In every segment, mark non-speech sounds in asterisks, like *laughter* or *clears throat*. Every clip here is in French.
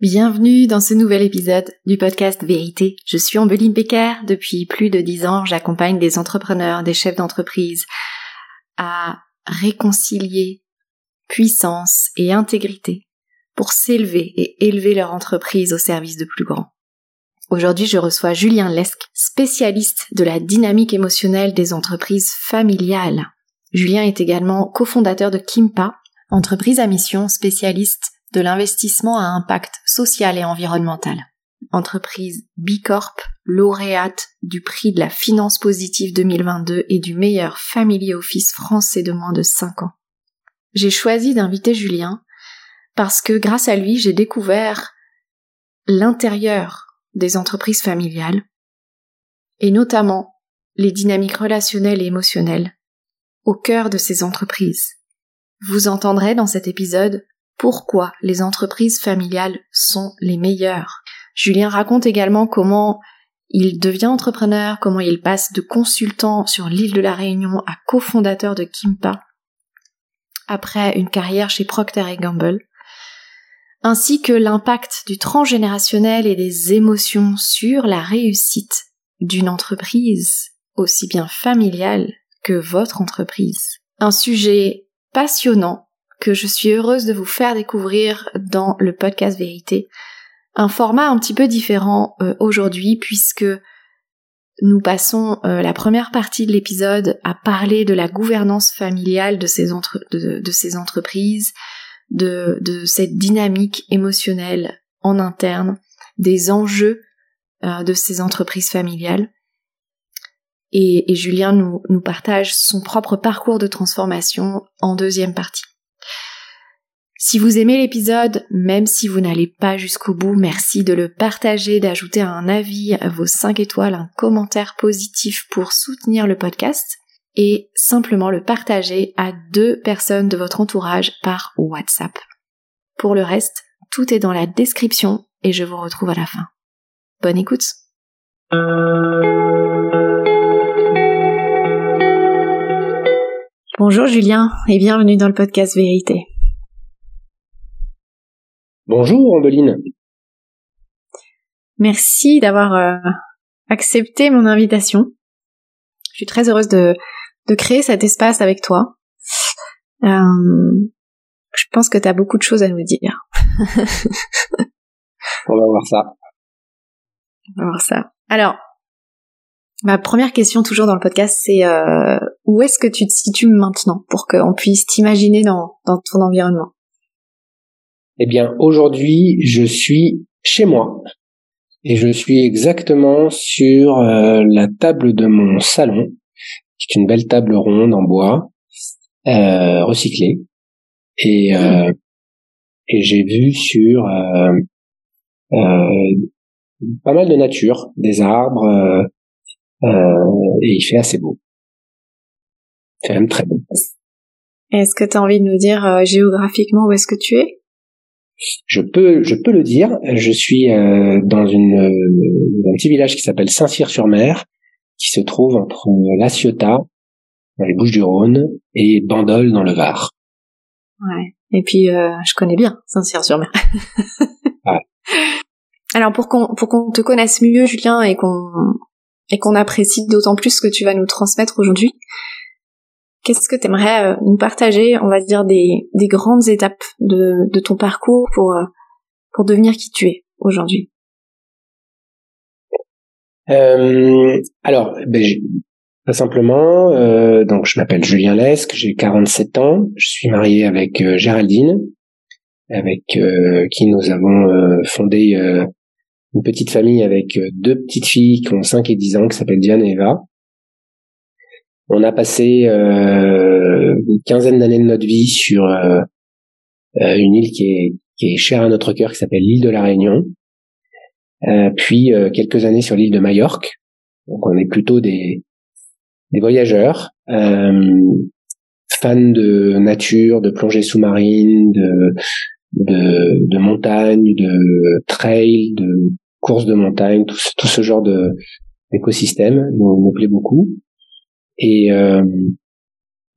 Bienvenue dans ce nouvel épisode du podcast Vérité. Je suis Ambeline Becker. Depuis plus de dix ans, j'accompagne des entrepreneurs, des chefs d'entreprise à réconcilier puissance et intégrité pour s'élever et élever leur entreprise au service de plus grands. Aujourd'hui, je reçois Julien Lesque, spécialiste de la dynamique émotionnelle des entreprises familiales. Julien est également cofondateur de Kimpa, entreprise à mission spécialiste de l'investissement à impact social et environnemental. Entreprise Bicorp, lauréate du prix de la finance positive 2022 et du meilleur family office français de moins de 5 ans. J'ai choisi d'inviter Julien parce que grâce à lui, j'ai découvert l'intérieur des entreprises familiales et notamment les dynamiques relationnelles et émotionnelles au cœur de ces entreprises. Vous entendrez dans cet épisode pourquoi les entreprises familiales sont les meilleures. Julien raconte également comment il devient entrepreneur, comment il passe de consultant sur l'île de la Réunion à cofondateur de Kimpa après une carrière chez Procter Gamble, ainsi que l'impact du transgénérationnel et des émotions sur la réussite d'une entreprise aussi bien familiale votre entreprise. Un sujet passionnant que je suis heureuse de vous faire découvrir dans le podcast Vérité. Un format un petit peu différent euh, aujourd'hui puisque nous passons euh, la première partie de l'épisode à parler de la gouvernance familiale de ces, entreprises, de, de, cette dynamique émotionnelle en interne, des enjeux euh, de ces entreprises familiales. Et, Julien nous, nous partage son propre parcours de transformation en deuxième partie. Si vous aimez l'épisode, même si vous n'allez pas jusqu'au bout, merci de le partager, d'ajouter un avis, à vos 5 étoiles, un commentaire positif pour soutenir le podcast et simplement le partager à deux personnes de votre entourage par WhatsApp. Pour le reste, tout est dans la description et je vous retrouve à la fin. Bonne écoute Bonjour Julien et bienvenue dans le podcast Vérité. Bonjour Ambeline. Merci d'avoir euh, accepté mon invitation. Je suis très heureuse de, de créer cet espace avec toi. Euh, je pense que tu as beaucoup de choses à nous dire. *laughs* On va voir ça. On va voir ça. Alors, ma première question toujours dans le podcast, c'est euh, où est-ce que tu te situes maintenant pour qu'on puisse t'imaginer dans, ton environnement? Eh bien, aujourd'hui, je suis chez moi et je suis exactement sur euh, la table de mon salon, qui est une belle table ronde en bois, euh, recyclée. Et, euh, et j'ai vu sur pas mal de nature, des arbres, et il fait assez beau. Fait même très beau. Est-ce que tu as envie de nous dire géographiquement où est-ce que tu es? Je peux, je peux le dire. Je suis euh, dans une, un petit village qui s'appelle Saint-Cyr-sur-Mer, qui se trouve entre La Ciotat, dans les Bouches-du-Rhône, et Bandol, dans le Var. Ouais. Et puis, euh, je connais bien Saint-Cyr-sur-Mer. ouais. *laughs* Alors, pour qu'on pour qu'on te connaisse mieux, Julien, et qu'on et qu'on apprécie d'autant plus ce que tu vas nous transmettre aujourd'hui, Qu'est-ce que tu aimerais euh, nous partager, on va dire, des, des grandes étapes de, de ton parcours pour, euh, pour devenir qui tu es aujourd'hui? Euh, Alors, ben, très simplement, euh, donc je m'appelle Julien Lesque, j'ai 47 ans, je suis marié avec Géraldine, avec qui nous avons fondé une petite famille avec deux petites filles qui ont 5 et 10 ans, qui s'appellent Diane et Eva. On a passé euh, une quinzaine d'années de notre vie sur euh, euh, une île qui est, qui est chère à notre cœur, qui s'appelle l'île de la Réunion. puis quelques années sur l'île de Majorque. Donc on est plutôt des, des voyageurs, fans de nature, de plongée sous-marine, de, de, de montagne, de trail, de courses de montagne, tout, tout ce genre de d'écosystème nous, nous plaît beaucoup. Et, euh,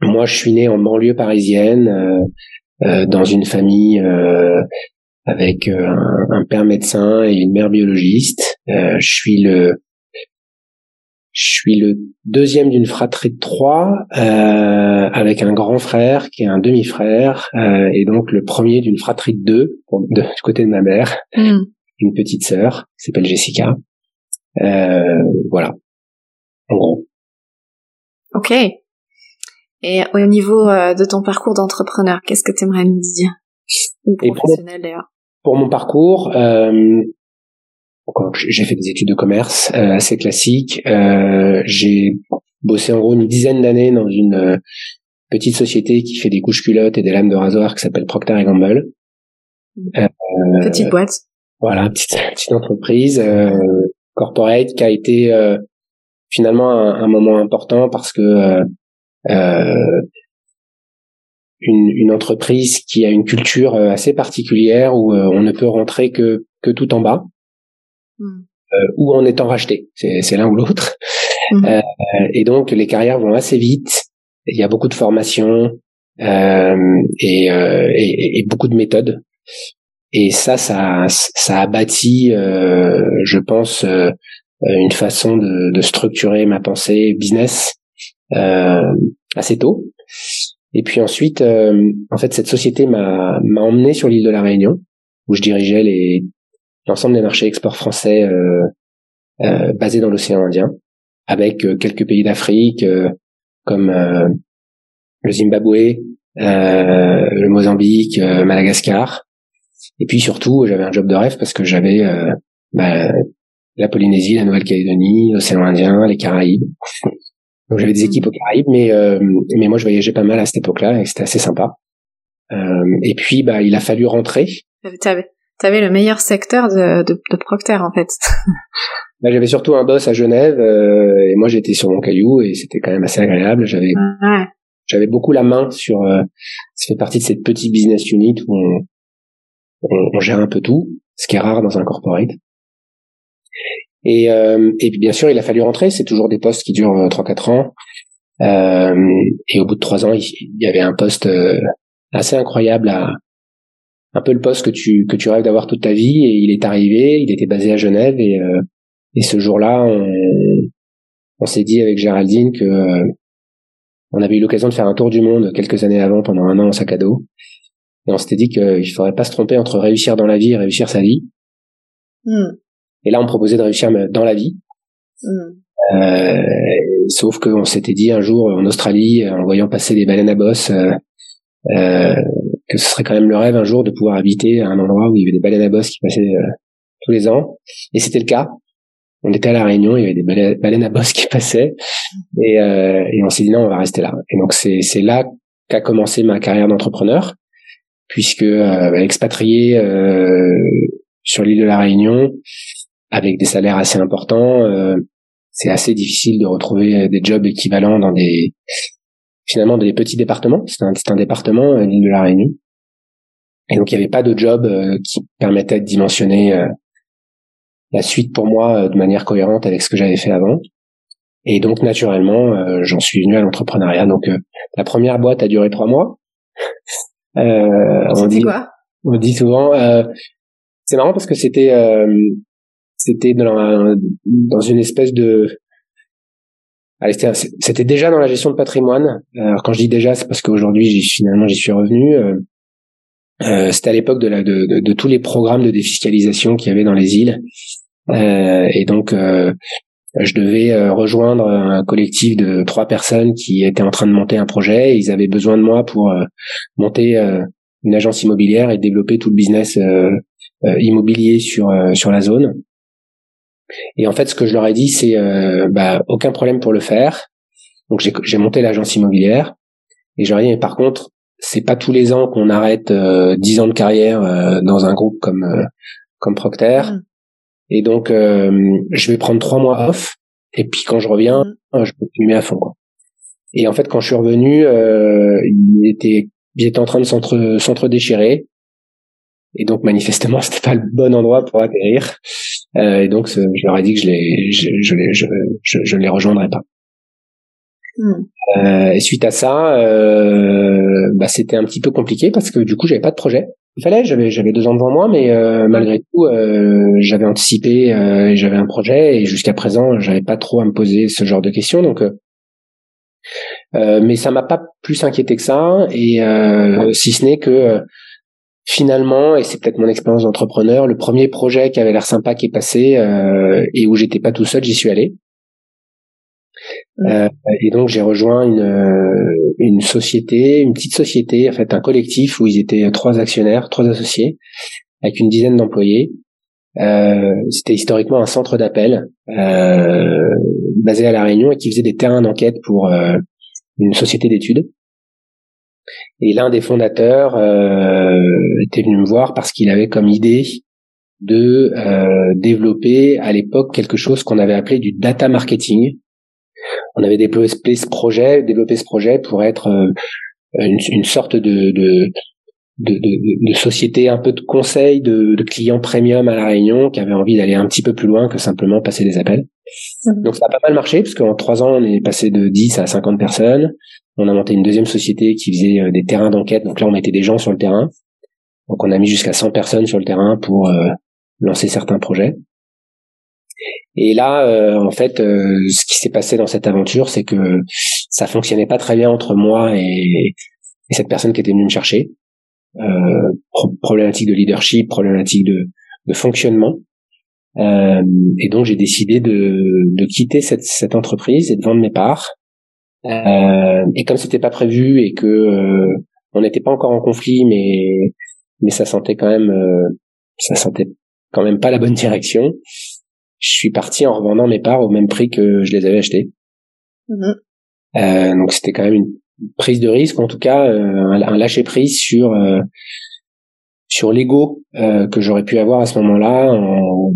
moi, je suis né en banlieue parisienne, dans une famille avec un, un, père médecin et une mère biologiste. je suis le je suis le deuxième d'une fratrie de trois, euh, avec un grand frère qui est un demi-frère, euh, et donc le premier d'une fratrie de deux, de, du côté de ma mère, mm. *laughs* une petite sœur qui s'appelle Jessica. Euh, voilà, en gros. Ok. Et au niveau euh, de ton parcours d'entrepreneur, qu'est-ce que tu aimerais nous dire? Ou professionnel d'ailleurs Pour mon parcours, euh, j'ai fait des études de commerce euh, assez classiques. Euh, j'ai bossé en gros une dizaine d'années dans une euh, petite société qui fait des couches culottes et des lames de rasoir qui s'appelle Procter Gamble. Euh, petite boîte. Voilà, petite, *laughs* petite entreprise corporate qui a été finalement un, un, moment important parce que une, une, entreprise qui a une culture assez particulière où on ne peut rentrer que que tout en bas. Euh, ou en étant racheté. C'est l'un ou l'autre. Hmm. Euh, et donc les carrières vont assez vite. Il y a beaucoup de formations euh, et, et, et, beaucoup de méthodes. Et ça, ça, ça a bâti, je pense, une façon de, de, structurer ma pensée business assez tôt. Et puis ensuite, en fait, cette société m'a emmené sur l'île de la Réunion, où je dirigeais les l'ensemble des marchés export français euh, euh, basés dans l'océan Indien, avec euh, quelques pays d'Afrique comme le Zimbabwe, le Mozambique, Madagascar. Et puis surtout, j'avais un job de rêve parce que j'avais bah, la Polynésie, la Nouvelle-Calédonie, l'océan Indien, les Caraïbes. Donc j'avais des équipes aux Caraïbes, mais mais moi je voyageais pas mal à cette époque-là et c'était assez sympa. et puis bah il a fallu rentrer. T'avais le meilleur secteur de, de, de Procter en fait. Là, *laughs* j'avais surtout un boss à Genève euh, et moi j'étais sur mon caillou et c'était quand même assez agréable. J'avais ouais. j'avais beaucoup la main sur. Euh, ça fait partie de cette petite business unit où on, on, on, gère un peu tout, ce qui est rare dans un corporate. Et euh, et puis bien sûr, il a fallu rentrer. C'est toujours des postes qui durent 3-4 euh, ans. Euh, et au bout de 3 ans, il, il y avait un poste euh, assez incroyable à un peu le poste que tu que tu rêves d'avoir toute ta vie et il est arrivé il était basé à Genève et euh, et ce jour-là on, on s'est dit avec Géraldine que euh, on avait eu l'occasion de faire un tour du monde quelques années avant pendant un an en sac à dos et on s'était dit qu'il faudrait pas se tromper entre réussir dans la vie et réussir sa vie hmm. et là on proposait de réussir dans la vie hmm. euh, sauf qu'on s'était dit un jour en Australie en voyant passer des baleines à bosse euh, euh que ce serait quand même le rêve un jour de pouvoir habiter à un endroit où il y avait des baleines à bosse qui passaient euh, tous les ans. Et c'était le cas. On était à la Réunion, il y avait des baleines à bosse qui passaient, et, euh, et on s'est dit non, on va rester là. Et donc c'est c'est là qu'a commencé ma carrière d'entrepreneur, puisque euh, expatrié euh, sur l'île de la Réunion avec des salaires assez importants, euh, c'est assez difficile de retrouver des jobs équivalents dans des finalement des petits départements. C'est un, un département, l'île de la Réunion. Et donc il n'y avait pas de job euh, qui permettait de dimensionner euh, la suite pour moi euh, de manière cohérente avec ce que j'avais fait avant. Et donc naturellement, j'en suis venu à l'entrepreneuriat. Donc la première boîte a duré trois mois. *laughs* on dit quoi? On dit souvent. c'est marrant parce que c'était c'était dans, dans une espèce de c'était déjà dans la gestion de patrimoine. Alors quand je dis déjà, c'est parce qu'aujourd'hui, finalement, j'y suis revenu. Euh, c'était à l'époque de, de, de, tous les programmes de défiscalisation qu'il y avait dans les îles. Euh, et donc, euh, je devais euh, rejoindre un collectif de trois personnes qui étaient en train de monter un projet. ils avaient besoin de moi pour euh, monter une agence immobilière et développer tout le business immobilier sur sur la zone. Et en fait, ce que je leur ai dit, c'est bah, aucun problème pour le faire. Donc, j'ai monté l'agence immobilière. Et je leur ai dit, mais par contre, c'est pas tous les ans qu'on arrête euh, dix ans de carrière euh, dans un groupe comme euh, comme Procter. Mm. Et donc je vais prendre trois mois off et puis quand je reviens, mm. je me à fond quoi. Et en fait quand je suis revenu, il était il était en train de s'entre s'entre déchirer. Et donc manifestement *laughs* c'était pas le bon endroit pour atterrir. et donc je leur ai dit que je les je je, je, je, je les rejoindrais pas. Hmm. et suite à ça, bah, c'était un petit peu compliqué parce que du coup, j'avais pas de projet. Il fallait, j'avais j'avais deux ans devant moi, mais malgré tout, j'avais anticipé, j'avais un projet et jusqu'à présent, j'avais pas trop à me poser ce genre de questions. Donc euh, mais ça m'a pas plus inquiété que ça, et euh, si ce n'est que euh, finalement, et c'est peut-être mon expérience d'entrepreneur, le premier projet qui avait l'air sympa qui est passé et où j'étais pas tout seul, j'y suis allé. Mmh. et donc j'ai rejoint une, une société, une petite société, en fait un collectif où ils étaient trois actionnaires, trois associés, avec une dizaine d'employés. Euh, c'était historiquement un centre d'appel euh, basé à la Réunion et qui faisait des terrains d'enquête pour euh, une société d'études. Et l'un des fondateurs était venu me voir parce qu'il avait comme idée de développer à l'époque quelque chose qu'on avait appelé du data marketing. On avait développé ce projet, développé ce projet pour être une, une sorte de, de, de, de, de sociétés un peu de conseil de, de, clients premium à la Réunion qui avaient envie d'aller un petit peu plus loin que simplement passer des appels. Mhm. Donc ça a pas mal marché parce qu'en trois ans on est passé de 10 à 50 personnes. On a monté une deuxième société qui faisait euh, des terrains d'enquête. Donc là on mettait des gens sur le terrain. Donc on a mis jusqu'à 100 personnes sur le terrain pour euh, lancer certains projets. Et là, euh, en fait, ce qui s'est passé dans cette aventure, c'est que ça fonctionnait pas très bien entre moi et, et cette personne qui était venue me chercher problématique de leadership, problématique de, fonctionnement. Et donc j'ai décidé de, quitter cette, entreprise et de vendre mes parts. Euh, et comme c'était pas prévu et que euh, on n'était pas encore en conflit, mais mais ça sentait quand même euh, ça sentait quand même pas la bonne *laughs* direction. Je suis parti en revendant mes parts au même prix que je les avais achetées. Mmh. Euh, donc c'était quand même une prise de risque, en tout cas euh, un, lâcher prise sur euh, sur l'ego euh, que j'aurais pu avoir à ce moment-là en,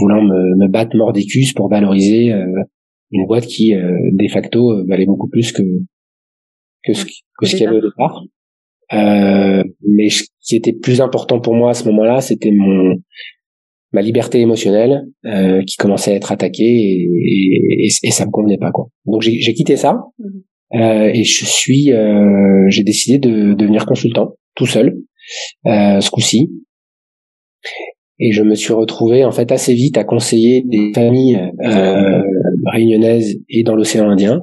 voulant me, me, battre mordicus pour valoriser une boîte qui de facto valait beaucoup plus que que ce, que ce qu'il y avait au départ. mais ce qui était plus important pour moi à ce moment-là, c'était mon ma liberté émotionnelle qui commençait à être attaquée et, et, et, ça me convenait pas quoi. Donc j'ai quitté ça. Mmh. Euh, et je suis, euh, j'ai décidé de, devenir consultant tout seul euh, ce coup-ci. Et je me suis retrouvé en fait assez vite à conseiller des familles réunionnaises et dans l'océan Indien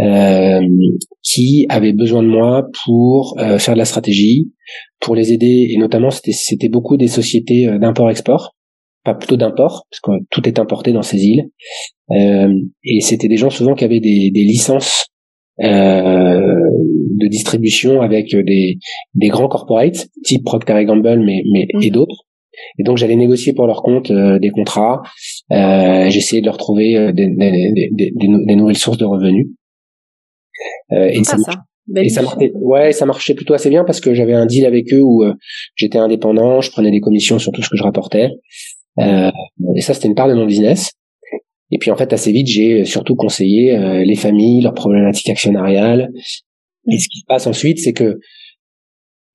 euh, qui avaient besoin de moi pour faire de la stratégie, pour les aider, et notamment c'était, c'était beaucoup des sociétés d'import-export, pas plutôt d'import, parce que tout est importé dans ces îles, euh, et c'était des gens souvent qui avaient des, des licences euh, de distribution avec des, des grands corporates, type Procter Gamble, mais, mais mhm. et d'autres. Et donc j'allais négocier pour leur compte euh, des contrats. Euh, J'essayais de leur trouver euh, des, des, des, des, nouvelles sources de revenus. Euh, et, ça, ça. et ça marchait, ouais, ça marchait plutôt assez bien parce que j'avais un deal avec eux où j'étais indépendant, je prenais des commissions sur tout ce que je rapportais. et ça, c'était une part de mon business. Et puis en fait, assez vite, j'ai surtout conseillé euh, les familles, leurs problématiques actionnariales. Et mm. ce qui se passe ensuite, c'est que,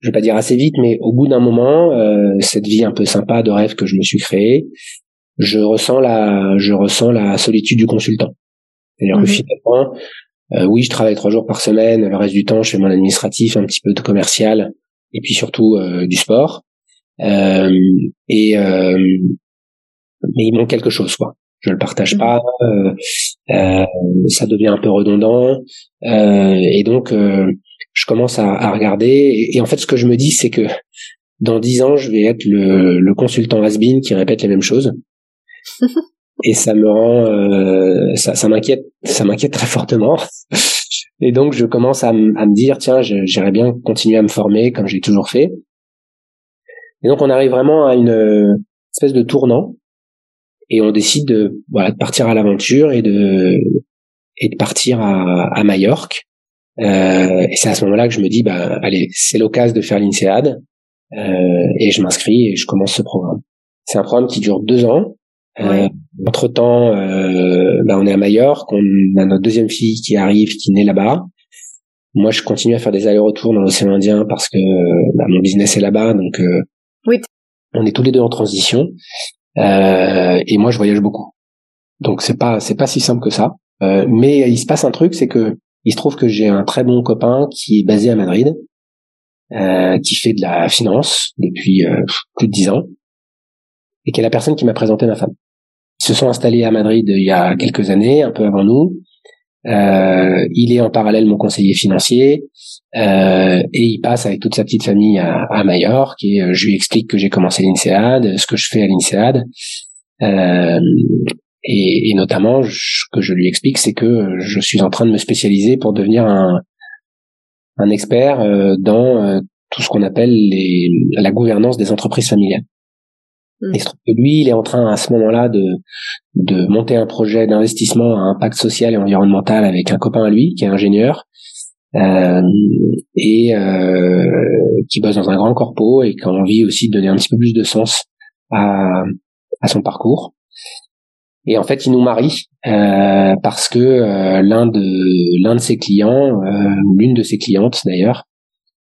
je vais pas dire assez vite, mais au bout d'un moment, euh, cette vie un peu sympa de rêve que je me suis créée, je ressens la, je ressens la solitude du consultant. C'est-à-dire que mm-hmm. finalement, euh, oui, je travaille trois jours par semaine, le reste du temps, je fais mon administratif, un petit peu de commercial, et puis surtout du sport. et mais il manque quelque chose, quoi je le partage pas, euh, euh, ça devient un peu redondant, euh, et donc euh, je commence à, à regarder. Et, en fait, ce que je me dis, c'est que dans dix ans, je vais être le, le consultant has qui répète les mêmes choses. *laughs* et ça me rend, euh, ça, ça m'inquiète, ça m'inquiète très fortement. Et donc, je commence à, à me dire, tiens, j'aimerais bien continuer à me former comme j'ai toujours fait. Et donc, on arrive vraiment à une espèce de tournant et on décide de voilà de partir à l'aventure et de et de partir à, à Majorque. Euh, et c'est à ce moment-là que je me dis bah allez c'est l'occasion de faire l'INSEAD euh, et je m'inscris et je commence ce programme. C'est un programme qui dure deux ans. Euh, entre temps, euh, bah, on est à Majorque, on a notre deuxième fille qui arrive, qui naît là-bas. Moi, je continue à faire des allers-retours dans l'océan Indien parce que bah, mon business est là-bas, donc euh, oui. on est tous les deux en transition. Euh, et moi, je voyage beaucoup. Donc c'est pas c'est pas si simple que ça. mais il se passe un truc, c'est que il se trouve que j'ai un très bon copain qui est basé à Madrid, qui fait de la finance depuis plus de dix ans, et qui est la personne qui m'a présenté ma femme. Ils se sont installés à Madrid il y a quelques années, un peu avant nous. Euh, il est en parallèle mon conseiller financier euh, et il passe avec toute sa petite famille à, à Majorque et euh, je lui explique que j'ai commencé l'INSEAD, ce que je fais à l'INSEAD. Et, et, notamment, ce que je lui explique, c'est que je suis en train de me spécialiser pour devenir un, un expert euh, dans euh, tout ce qu'on appelle les, la gouvernance des entreprises familiales. Mm. Et se trouve que lui, il est en train à ce moment-là de, de monter un projet d'investissement à impact social et environnemental avec un copain à lui qui est ingénieur euh, et euh, qui bosse dans un grand corpo et qui a envie aussi de donner un petit peu plus de sens à, à son parcours. Et en fait, il nous marie euh, parce que euh, l'un de l'un de ses clients, euh, l'une de ses clientes d'ailleurs,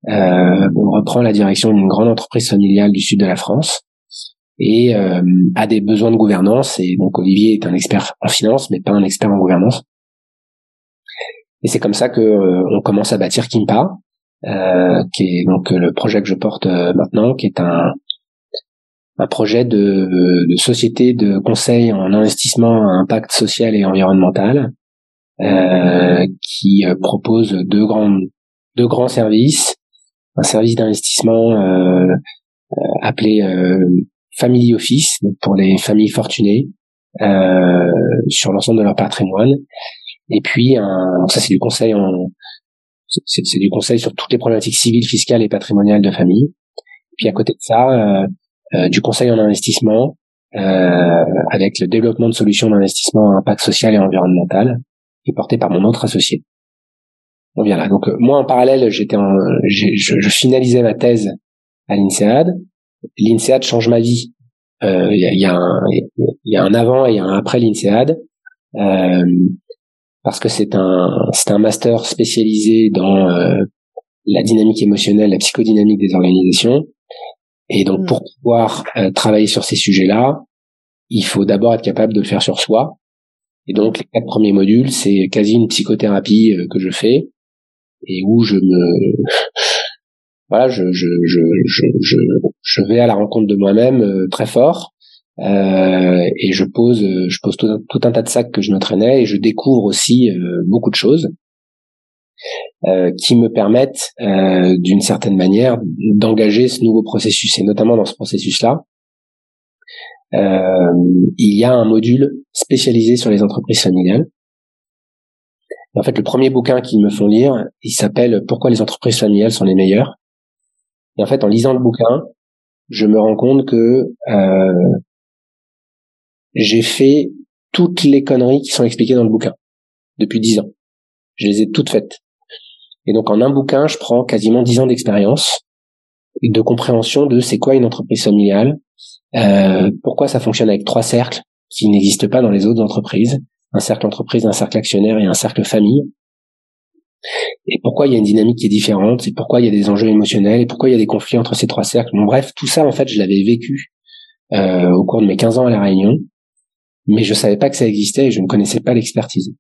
euh, reprend la direction d'une grande entreprise familiale du sud de la France et euh, a des besoins de gouvernance. Et donc Olivier est un expert en finance, mais pas un expert en gouvernance. Et c'est comme ça que euh, on commence à bâtir Kimpa, qui est donc le projet que je porte maintenant, qui est un un projet de, de, société de conseil en investissement à impact social et environnemental, euh, qui propose deux grands deux grands services, un service d'investissement appelé family office pour les familles fortunées euh, sur l'ensemble de leur patrimoine. Et puis un, donc ça c'est du conseil en c'est du conseil sur toutes les problématiques civiles, fiscales et patrimoniales de famille. Puis à côté de ça, euh, euh, du conseil en investissement euh, avec le développement de solutions d'investissement à impact social et environnemental, qui est porté par mon autre associé. On vient là. Donc euh, moi en parallèle, j'étais je, je, finalisais ma thèse à l'INSEAD l'INSEAD change ma vie. Il euh, y, y, a un, y a un avant et un après l'INSEAD. Euh, parce que c'est un c'est un master spécialisé dans euh, la dynamique émotionnelle, la psychodynamique des organisations. Et donc, mm. pour pouvoir euh, travailler sur ces sujets-là, il faut d'abord être capable de le faire sur soi. Et donc, les quatre premiers modules, c'est quasi une psychothérapie que je fais et où je me *laughs* voilà, je, je, je, je, je, vais à la rencontre de moi-même euh, très fort. Euh, et je pose, je pose tout, un tas de sacs que je me traînais et je découvre aussi euh, beaucoup de choses euh, qui me permettent, euh, d'une certaine manière, d'engager ce nouveau processus. Et notamment dans ce processus-là, il y a un module spécialisé sur les entreprises familiales. en fait, le premier bouquin qu'ils me font lire, il s'appelle Pourquoi les entreprises familiales sont les meilleures? Et en fait, en lisant le bouquin, je me rends compte que euh, j'ai fait toutes les conneries qui sont expliquées dans le bouquin depuis dix ans. Je les ai toutes faites. Et donc en un bouquin, je prends quasiment dix ans d'expérience de compréhension de c'est quoi une entreprise familiale, euh, pourquoi ça fonctionne avec trois cercles qui n'existent pas dans les autres entreprises, un cercle entreprise, un cercle actionnaire et un cercle famille, et pourquoi il y a une dynamique qui est différente, et pourquoi il y a des enjeux émotionnels, et pourquoi il y a des conflits entre ces trois cercles. Bon, bref, tout ça, en fait, je l'avais vécu euh, au cours de mes 15 ans à La Réunion, mais je savais pas que ça existait et je ne connaissais pas l'expertise.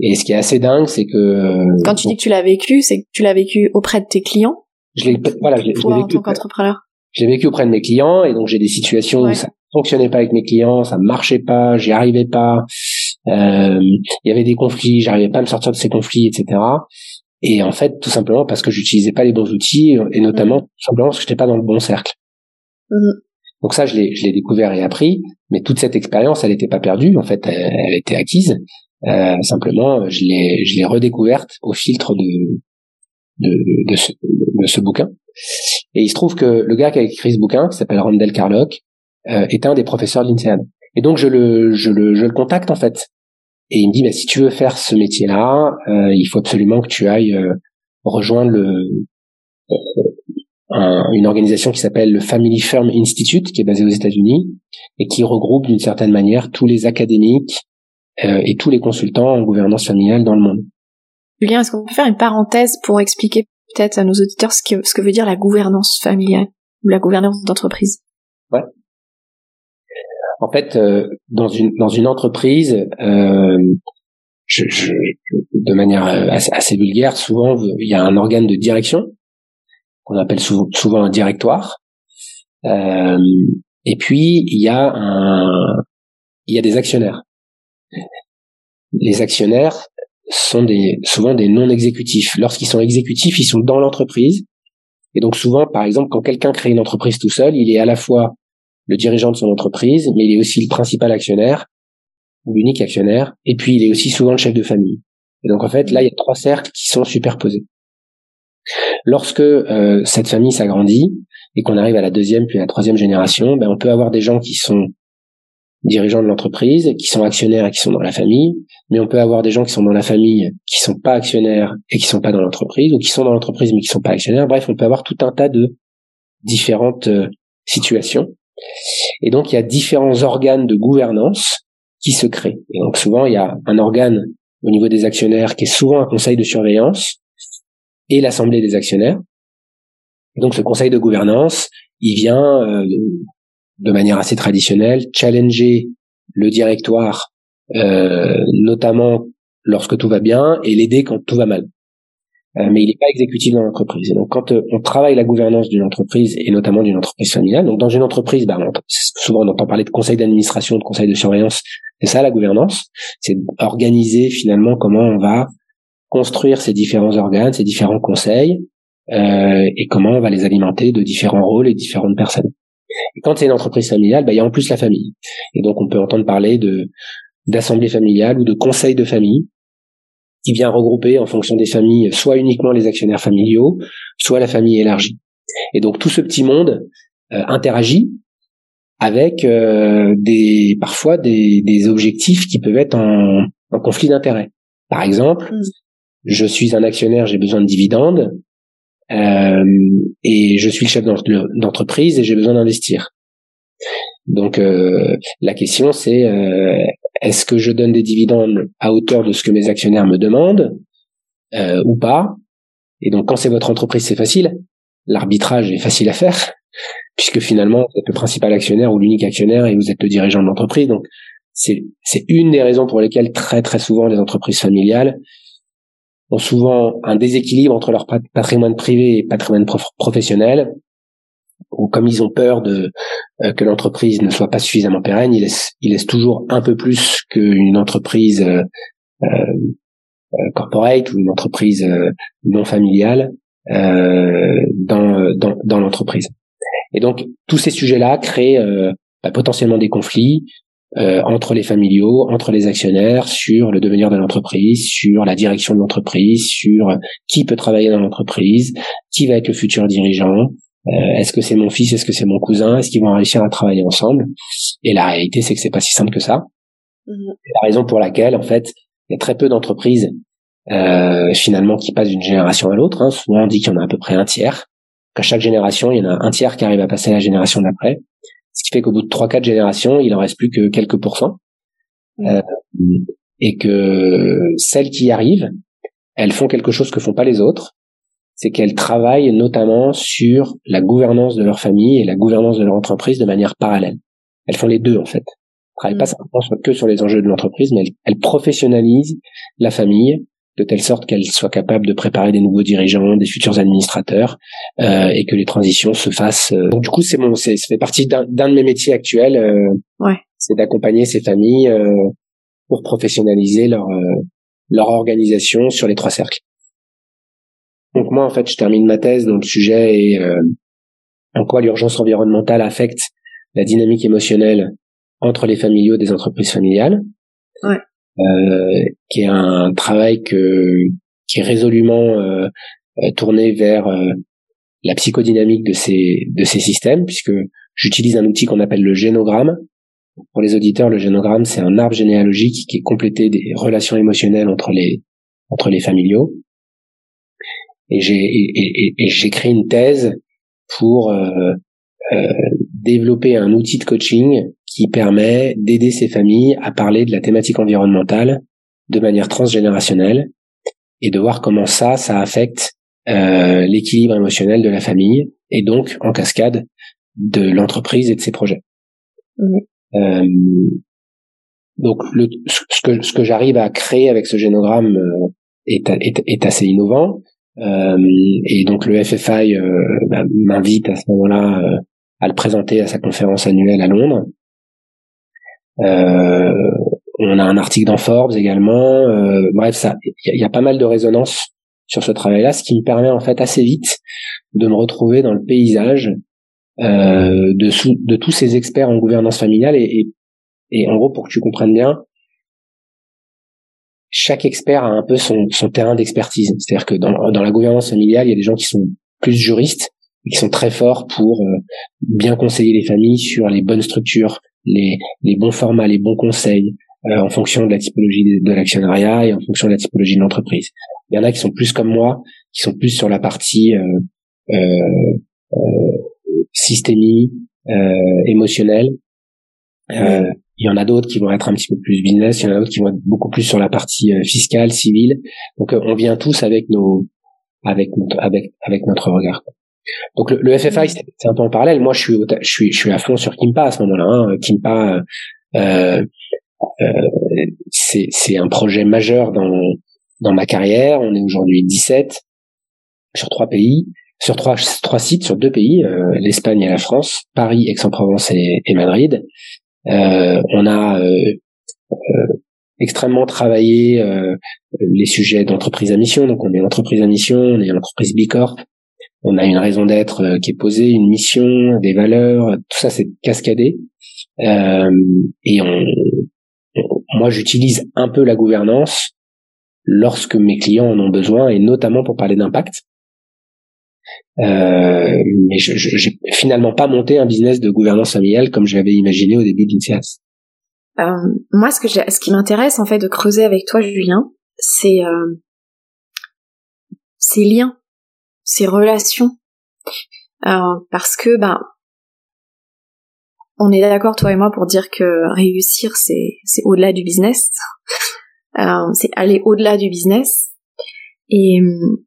Et ce qui est assez dingue, c'est que... Quand tu dis que tu l'as vécu, c'est que tu l'as vécu auprès de tes clients? Je l'ai voilà, je l'ai vécu en tant qu'entrepreneur? Je l'ai vécu auprès de mes clients, et donc j'ai des situations où ça fonctionnait pas avec mes clients, ça marchait pas, j'y arrivais pas, euh, il y avait des conflits, j'arrivais pas à me sortir de ces conflits, etc. Et en fait, tout simplement parce que j'utilisais pas les bons outils, et notamment tout simplement parce que j'étais pas dans le bon cercle. Mmh. Donc ça, je l'ai, je l'ai découvert et appris, mais toute cette expérience, elle n'était pas perdue. En fait, elle, était acquise. Euh, simplement, je l'ai, je l'ai redécouverte au filtre de de, de, ce, de ce bouquin. Et il se trouve que le gars qui a écrit ce bouquin, qui s'appelle Randall Carlock, euh, est un des professeurs de l'INSEAD. Et donc je le, je le, je le contacte en fait. Et il me dit, bah, si tu veux faire ce métier-là, euh, il faut absolument que tu ailles euh, rejoindre le, un, une organisation qui s'appelle le Family Firm Institute, qui est basée aux États-Unis et qui regroupe d'une certaine manière tous les académiques euh, et tous les consultants en gouvernance familiale dans le monde. Julien, est-ce qu'on peut faire une parenthèse pour expliquer peut-être à nos auditeurs ce que, ce que veut dire la gouvernance familiale ou la gouvernance d'entreprise? Ouais. En fait, euh, dans une dans une entreprise, euh, je, je, de manière assez, vulgaire, souvent il y a un organe de direction qu'on appelle souvent, souvent un directoire. Euh, et puis il y a un, il y a des actionnaires. Les actionnaires sont souvent des non exécutifs. Lorsqu'ils sont exécutifs, ils sont dans l'entreprise. Et donc souvent, par exemple, quand quelqu'un crée une entreprise tout seul, il est à la fois le dirigeant de son entreprise, mais il est aussi le principal actionnaire ou l'unique actionnaire, et puis il est aussi souvent le chef de famille. Et donc en fait, là, il y a trois cercles qui sont superposés. Lorsque euh, cette famille s'agrandit et qu'on arrive à la deuxième puis à la troisième génération, ben, on peut avoir des gens qui sont dirigeants de l'entreprise, qui sont actionnaires et qui sont dans la famille, mais on peut avoir des gens qui sont dans la famille, qui sont pas actionnaires et qui sont pas dans l'entreprise, ou qui sont dans l'entreprise mais qui sont pas actionnaires. Bref, on peut avoir tout un tas de différentes euh, situations. Et donc, il y a différents organes de gouvernance qui se créent. Et donc, souvent, il y a un organe au niveau des actionnaires qui est souvent un conseil de surveillance et l'assemblée des actionnaires. Donc, ce conseil de gouvernance, il vient euh, de manière assez traditionnelle challenger le directoire, euh, notamment lorsque tout va bien, et l'aider quand tout va mal. Euh, mais il n'est pas exécutif dans l'entreprise. Et donc, quand euh, on travaille la gouvernance d'une entreprise et notamment d'une entreprise familiale, donc dans une entreprise, bah, souvent on entend parler de conseil d'administration, de conseil de surveillance. C'est ça la gouvernance, c'est organiser finalement comment on va construire ces différents organes, ces différents conseils, et comment on va les alimenter de différents rôles et différentes personnes. Et quand c'est une entreprise familiale, bah, il y a en plus la famille. Et donc on peut entendre parler de d'assemblée familiale ou de conseil de famille qui vient regrouper en fonction des familles soit uniquement les actionnaires familiaux, soit la famille élargie. Et donc tout ce petit monde euh, interagit avec euh, des parfois des, des, objectifs qui peuvent être en, en conflit d'intérêts. Par exemple, mm. je suis un actionnaire, j'ai besoin de dividendes, euh, et je suis le chef d'entreprise et j'ai besoin d'investir. Donc euh, la question c'est euh, est-ce que je donne des dividendes à hauteur de ce que mes actionnaires me demandent euh, ou pas? Et donc quand c'est votre entreprise c'est facile, l'arbitrage est facile à faire *laughs* puisque finalement vous êtes le principal actionnaire ou l'unique actionnaire et vous êtes le dirigeant de l'entreprise. Donc c'est c'est une des raisons pour lesquelles très très souvent les entreprises familiales ont souvent un déséquilibre entre leur patrimoine privé et patrimoine professionnel, ou comme ils ont peur de euh, que l'entreprise ne soit pas suffisamment pérenne, ils laissent, toujours un peu plus qu'une entreprise euh, euh, corporate ou une entreprise non familiale dans l'entreprise. Et donc tous ces sujets-là créent bah, potentiellement des conflits, euh, entre les familiaux, entre les actionnaires, sur le devenir de l'entreprise, sur la direction de l'entreprise, sur qui peut travailler dans l'entreprise, qui va être le futur dirigeant, euh, est-ce que c'est mon fils, est-ce que c'est mon cousin, est-ce qu'ils vont réussir à travailler ensemble? Et la réalité, c'est que c'est pas si simple que ça. Mmh. La raison pour laquelle, en fait, il y a très peu d'entreprises euh, finalement qui passent d'une génération à l'autre. Hein. Souvent, on dit qu'il y en a à peu près un tiers. Qu'à chaque génération, il y en a un tiers qui arrive à passer à la génération d'après. Ce qui fait qu'au bout de trois, quatre générations, il en reste plus que quelques pourcents. Euh, et que celles qui y arrivent, elles font quelque chose que font pas les autres, c'est qu'elles travaillent notamment sur la gouvernance de leur famille et la gouvernance de leur entreprise de manière parallèle. Elles font les deux en fait. Elles travaillent pas mm. simplement que sur les enjeux de l'entreprise, mais elles professionnalisent la famille de telle sorte qu'elle soit capable de préparer des nouveaux dirigeants, des futurs administrateurs, euh, et que les transitions se fassent. Euh. Donc du coup, c'est mon, c'est, ça fait partie d'un, de mes métiers actuels. Euh, ouais. C'est d'accompagner ces familles euh, pour professionnaliser leur euh, leur organisation sur les trois cercles. Donc moi, en fait, je termine ma thèse dont le sujet est en quoi l'urgence environnementale affecte la dynamique émotionnelle entre les familiaux des entreprises familiales. Ouais. Euh, qui est un travail qui est résolument euh, euh, tourné vers la psychodynamique de ces de ces systèmes, puisque j'utilise un outil qu'on appelle le génogramme. Pour les auditeurs, le génogramme, c'est un arbre généalogique qui est complété des relations émotionnelles entre les entre les familiaux. Et j'ai et, une thèse pour développer un outil de coaching qui permet d'aider ces familles à parler de la thématique environnementale de manière transgénérationnelle et de voir comment ça, ça affecte euh, l'équilibre émotionnel de la famille et donc en cascade de l'entreprise et de ses projets. Mmh. Euh, donc le, ce que ce que j'arrive à créer avec ce génogramme est, est, est assez innovant. Euh, et donc le FFI euh, bah, m'invite à ce moment-là euh, à le présenter à sa conférence annuelle à Londres. on a un article dans Forbes également. bref, ça, il y, a pas mal de résonance sur ce travail-là, ce qui me permet en fait assez vite de me retrouver dans le paysage de, de tous ces experts en gouvernance familiale et, et, et en gros pour que tu comprennes bien, chaque expert a un peu son, son terrain d'expertise. C'est-à-dire que dans, dans la gouvernance familiale, il y a des gens qui sont plus juristes et qui sont très forts pour euh, bien conseiller les familles sur les bonnes structures, les, les bons formats, les bons conseils, euh, en fonction de la typologie de, l'actionnariat et en fonction de la typologie de l'entreprise. Il y en a qui sont plus comme moi, qui sont plus sur la partie euh, euh, systémie, émotionnelle. Il y en a d'autres qui vont être un petit peu plus business, il y en a d'autres qui vont être beaucoup plus sur la partie euh, fiscale, civile. Donc euh, on vient tous avec nos avec notre avec avec notre regard. Donc le, le FFI c'est un peu en parallèle. Moi je suis je suis je suis à fond sur Kimpa à ce moment-là. Hein. Kimpa euh, euh, c'est c'est un projet majeur dans dans ma carrière. On est aujourd'hui 17 sur trois pays, sur trois trois sites, sur deux pays, l'Espagne et la France, Paris, Aix-en-Provence et, et Madrid. Euh, on a euh, euh, extrêmement travaillé les sujets d'entreprise à mission. Donc on est entreprise à mission, on est entreprise Bicorp, on a une raison d'être qui est posée, une mission, des valeurs, tout ça c'est cascadé. et on, moi j'utilise un peu la gouvernance lorsque mes clients en ont besoin et notamment pour parler d'impact. Euh, mais je j'ai finalement pas monté un business de gouvernance familiale comme je l'avais imaginé au début d'Initias. Euh, moi, ce que ce qui m'intéresse en fait de creuser avec toi, Julien, c'est euh, ces liens, ces relations, euh, parce que ben on est d'accord toi et moi pour dire que réussir c'est c'est au-delà du business, *laughs* euh, c'est aller au-delà du business. Et,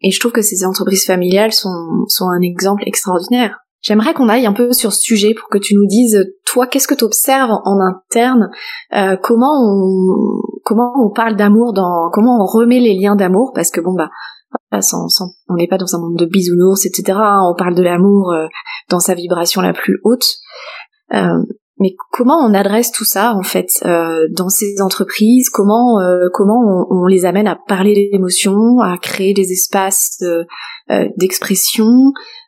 et je trouve que ces entreprises familiales sont, sont un exemple extraordinaire. J'aimerais qu'on aille un peu sur ce sujet pour que tu nous dises, toi, qu'est-ce que tu observes en interne? Euh, Comment on comment on parle d'amour dans comment on remet les liens d'amour? Parce que bon bah sans, sans, on n'est pas dans un monde de bisounours, etc. On parle de l'amour euh, dans sa vibration la plus haute. Euh, mais comment on adresse tout ça en fait euh, dans ces entreprises? Comment euh, comment on, les amène à parler d'émotions, à créer des espaces euh, d'expression?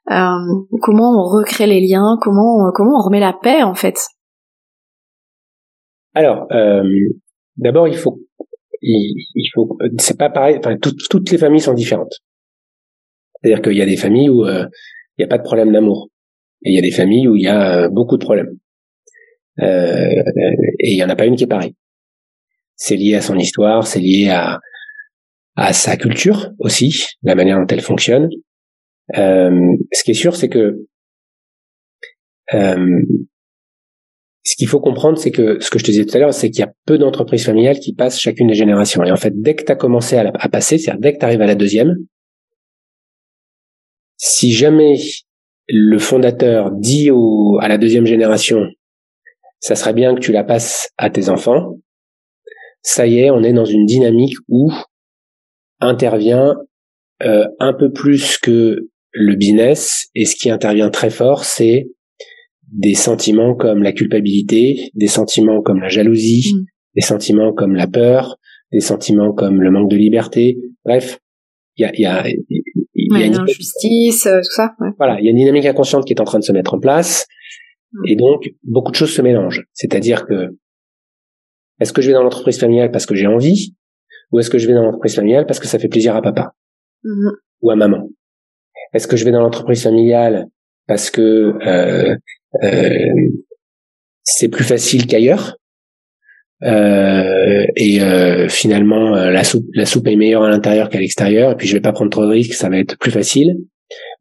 Comment on recrée les liens? Comment comment on remet la paix en fait? Alors d'abord il faut il, faut c'est pas pareil. Enfin toutes les familles sont différentes. C'est-à-dire qu'il y a des familles où il n'y a pas de problème d'amour et il y a des familles où il y a beaucoup de problèmes. Euh, et il y en a pas une qui est pareille. C'est lié à son histoire, c'est lié à à sa culture aussi, la manière dont elle fonctionne. Euh, ce qui est sûr, c'est que euh, ce qu'il faut comprendre, c'est que ce que je te disais tout à l'heure, c'est qu'il y a peu d'entreprises familiales qui passent chacune des générations. Et en fait, dès que tu as commencé à, passer, c'est-à-dire dès que tu arrives à la deuxième, si jamais le fondateur dit au, à la deuxième génération, ça serait bien que tu la passes à tes enfants. Ça y est, on est dans une dynamique où intervient euh, un peu plus que le business, et ce qui intervient très fort, c'est des sentiments comme la culpabilité, des sentiments comme la jalousie, mm. des sentiments comme la peur, des sentiments comme le manque de liberté. Bref, il y a, y a, y a une injustice, euh, tout ça. Voilà, il y a une dynamique inconsciente qui est en train de se mettre en place. Et donc, beaucoup de choses se mélangent. C'est-à-dire que, est-ce que je vais dans l'entreprise familiale parce que j'ai envie, ou est-ce que je vais dans l'entreprise familiale parce que ça fait plaisir à papa mm-hmm. ou à maman? Est-ce que je vais dans l'entreprise familiale parce que euh, c'est plus facile qu'ailleurs euh, et euh, finalement euh, la soupe la soupe est meilleure à l'intérieur qu'à l'extérieur et puis je vais pas prendre trop de risques ça va être plus facile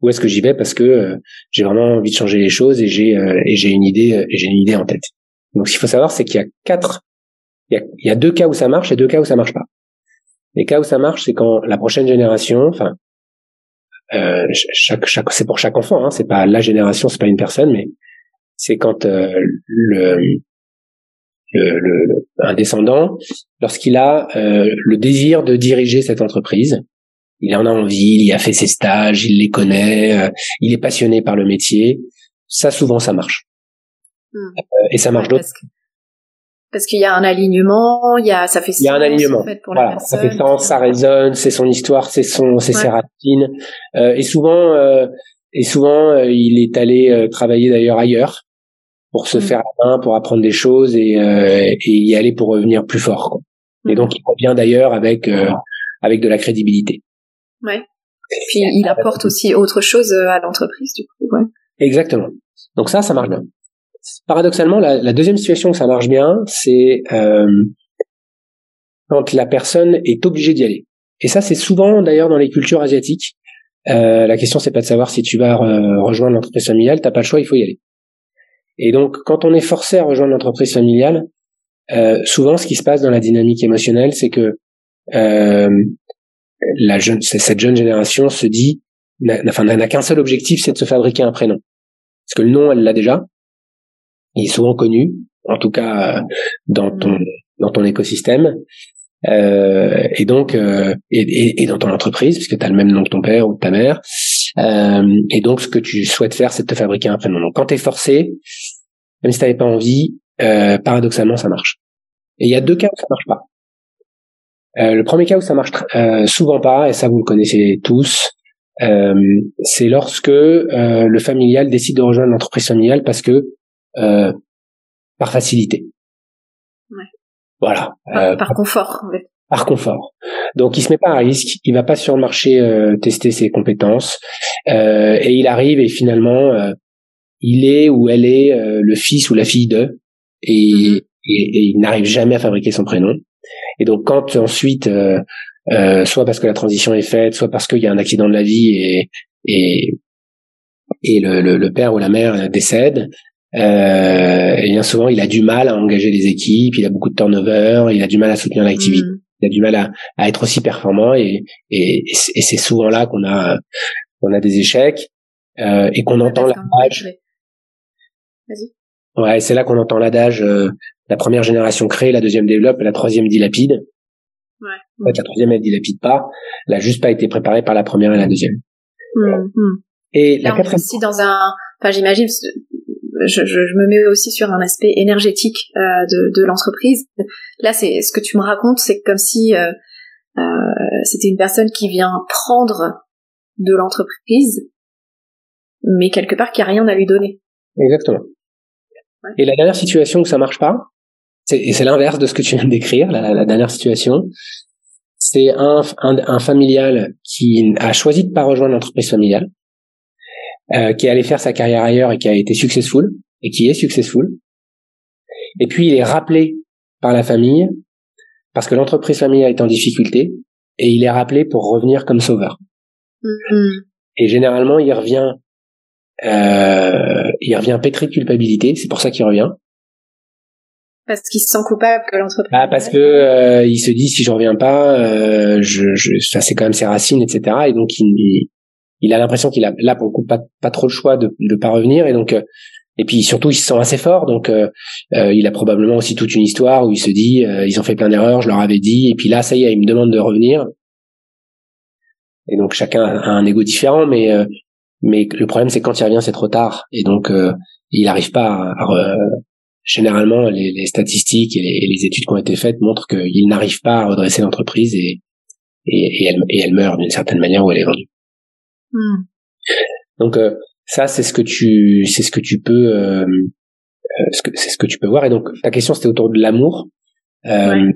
ou est-ce que j'y vais? Parce que euh, j'ai vraiment envie de changer les choses et j'ai euh, et j'ai une idée euh, et j'ai une idée en tête. Donc ce qu'il faut savoir c'est qu'il y a quatre il y a, deux cas où ça marche et deux cas où ça marche pas. Les cas où ça marche c'est quand la prochaine génération enfin euh, chaque, chaque c'est pour chaque enfant hein, c'est pas la génération c'est pas une personne mais c'est quand le le, un descendant, lorsqu'il a le désir de diriger cette entreprise, il en a envie, il a fait ses stages, il les connaît, il est passionné par le métier, ça souvent ça marche. Hmm. et ça marche d'autres. Parce qu'il y a un alignement, il y a, ça fait sens. Il y a un alignement. voilà, ça fait sens, ça résonne, c'est son histoire, c'est son, c'est ses racines. Euh, et souvent, euh, et souvent, euh, il est allé euh, travailler d'ailleurs ailleurs pour se mm. faire la main, pour apprendre des choses et, et y aller pour revenir plus fort. Quoi. Et mm. donc, il revient d'ailleurs avec avec de la crédibilité. Ouais. Puis il apporte aussi autre chose à l'entreprise, du coup. Ouais. Exactement. Donc ça, ça marche bien. Paradoxalement, la, la, deuxième situation où ça marche bien, c'est euh, quand la personne est obligée d'y aller. Et ça, c'est souvent d'ailleurs dans les cultures asiatiques. Euh, la question, c'est pas de savoir si tu vas rejoindre l'entreprise familiale, t'as pas le choix, il faut y aller. Et donc, quand on est forcé à rejoindre l'entreprise familiale, euh, souvent, ce qui se passe dans la dynamique émotionnelle, c'est que euh, la jeune, cette jeune génération se dit, enfin, n'a qu'un seul objectif, c'est de se fabriquer un prénom. Parce que le nom, elle l'a déjà, il est souvent connu, en tout cas dans ton dans ton écosystème. Euh, et donc euh, et, et, dans ton entreprise puisque tu as le même nom que ton père ou ta mère euh, et donc ce que tu souhaites faire c'est de te fabriquer un prénom donc quand tu es forcé même si tu pas envie euh, paradoxalement ça marche et il y a deux cas où ça marche pas euh, le premier cas où ça marche souvent pas et ça vous le connaissez tous c'est lorsque le familial décide de rejoindre l'entreprise familiale parce que euh, par facilité. Ouais. Voilà. Par, euh, par confort. En fait. Par confort. Donc il se met pas à risque, il va pas sur le marché euh, tester ses compétences et il arrive et finalement il est ou elle est le fils ou la fille de et, mm-hmm. et, il n'arrive jamais à fabriquer son prénom. Et donc quand ensuite soit parce que la transition est faite, soit parce qu'il y a un accident de la vie et et et le, le, le, père ou la mère décède, euh, et bien souvent, il a du mal à engager les équipes, il a beaucoup de turnover, il a du mal à soutenir l'activité, mm. Il a du mal à, à, être aussi performant, et, et, et c'est souvent là qu'on a qu'on a des échecs euh, et qu'on entend l'adage. Vas-y. Ouais, c'est là qu'on entend l'adage. Euh, la première génération crée, la deuxième développe, la troisième dilapide. Ouais. En fait, la troisième elle dilapide pas, elle a juste pas été préparée par la première et la deuxième. Mm, mm. Et la quatrième. Aussi dans un, enfin j'imagine je, je, me mets aussi sur un aspect énergétique euh, de, de l'entreprise. Là, c'est ce que tu me racontes, c'est comme si euh, euh, c'était une personne qui vient prendre de l'entreprise, mais quelque part qui a rien à lui donner. Exactement. Et la dernière situation où ça marche pas, et c'est l'inverse de ce que tu viens de décrire, la, la dernière situation, c'est un, un, un, familial qui a choisi de pas rejoindre l'entreprise familiale, euh, qui est allé faire sa carrière ailleurs et qui a été successful et qui est successful. Et puis il est rappelé par la famille parce que l'entreprise familiale est en difficulté et il est rappelé pour revenir comme sauveur. Mm-hmm. Et généralement il revient, euh, il revient pétri de culpabilité. C'est pour ça qu'il revient. Parce qu'il se sent coupable que l'entreprise. Ah, parce que euh, il se dit si je reviens pas, euh, je, je, ça c'est quand même ses racines, etc. Et donc il, il a l'impression qu'il a là pour le coup pas, pas trop le choix de ne pas revenir. Et donc euh, et puis surtout il se sent assez fort. Donc euh, euh, il a probablement aussi toute une histoire où il se dit ils ont fait plein d'erreurs je leur avais dit. Et puis là ça y est il me demande de revenir. Et donc chacun a un ego différent mais mais le problème c'est quand il revient c'est trop tard. Et donc il n'arrive pas à, généralement les, statistiques et les, les, études qui ont été faites montrent qu'il n'arrive pas à redresser l'entreprise et, et, et, elle, et elle meurt d'une certaine manière où elle est vendue Hmm. Donc euh, ça c'est ce que tu c'est ce que tu peux euh, euh c'est ce que tu peux voir. Et donc ta question c'était autour de l'amour. Euh,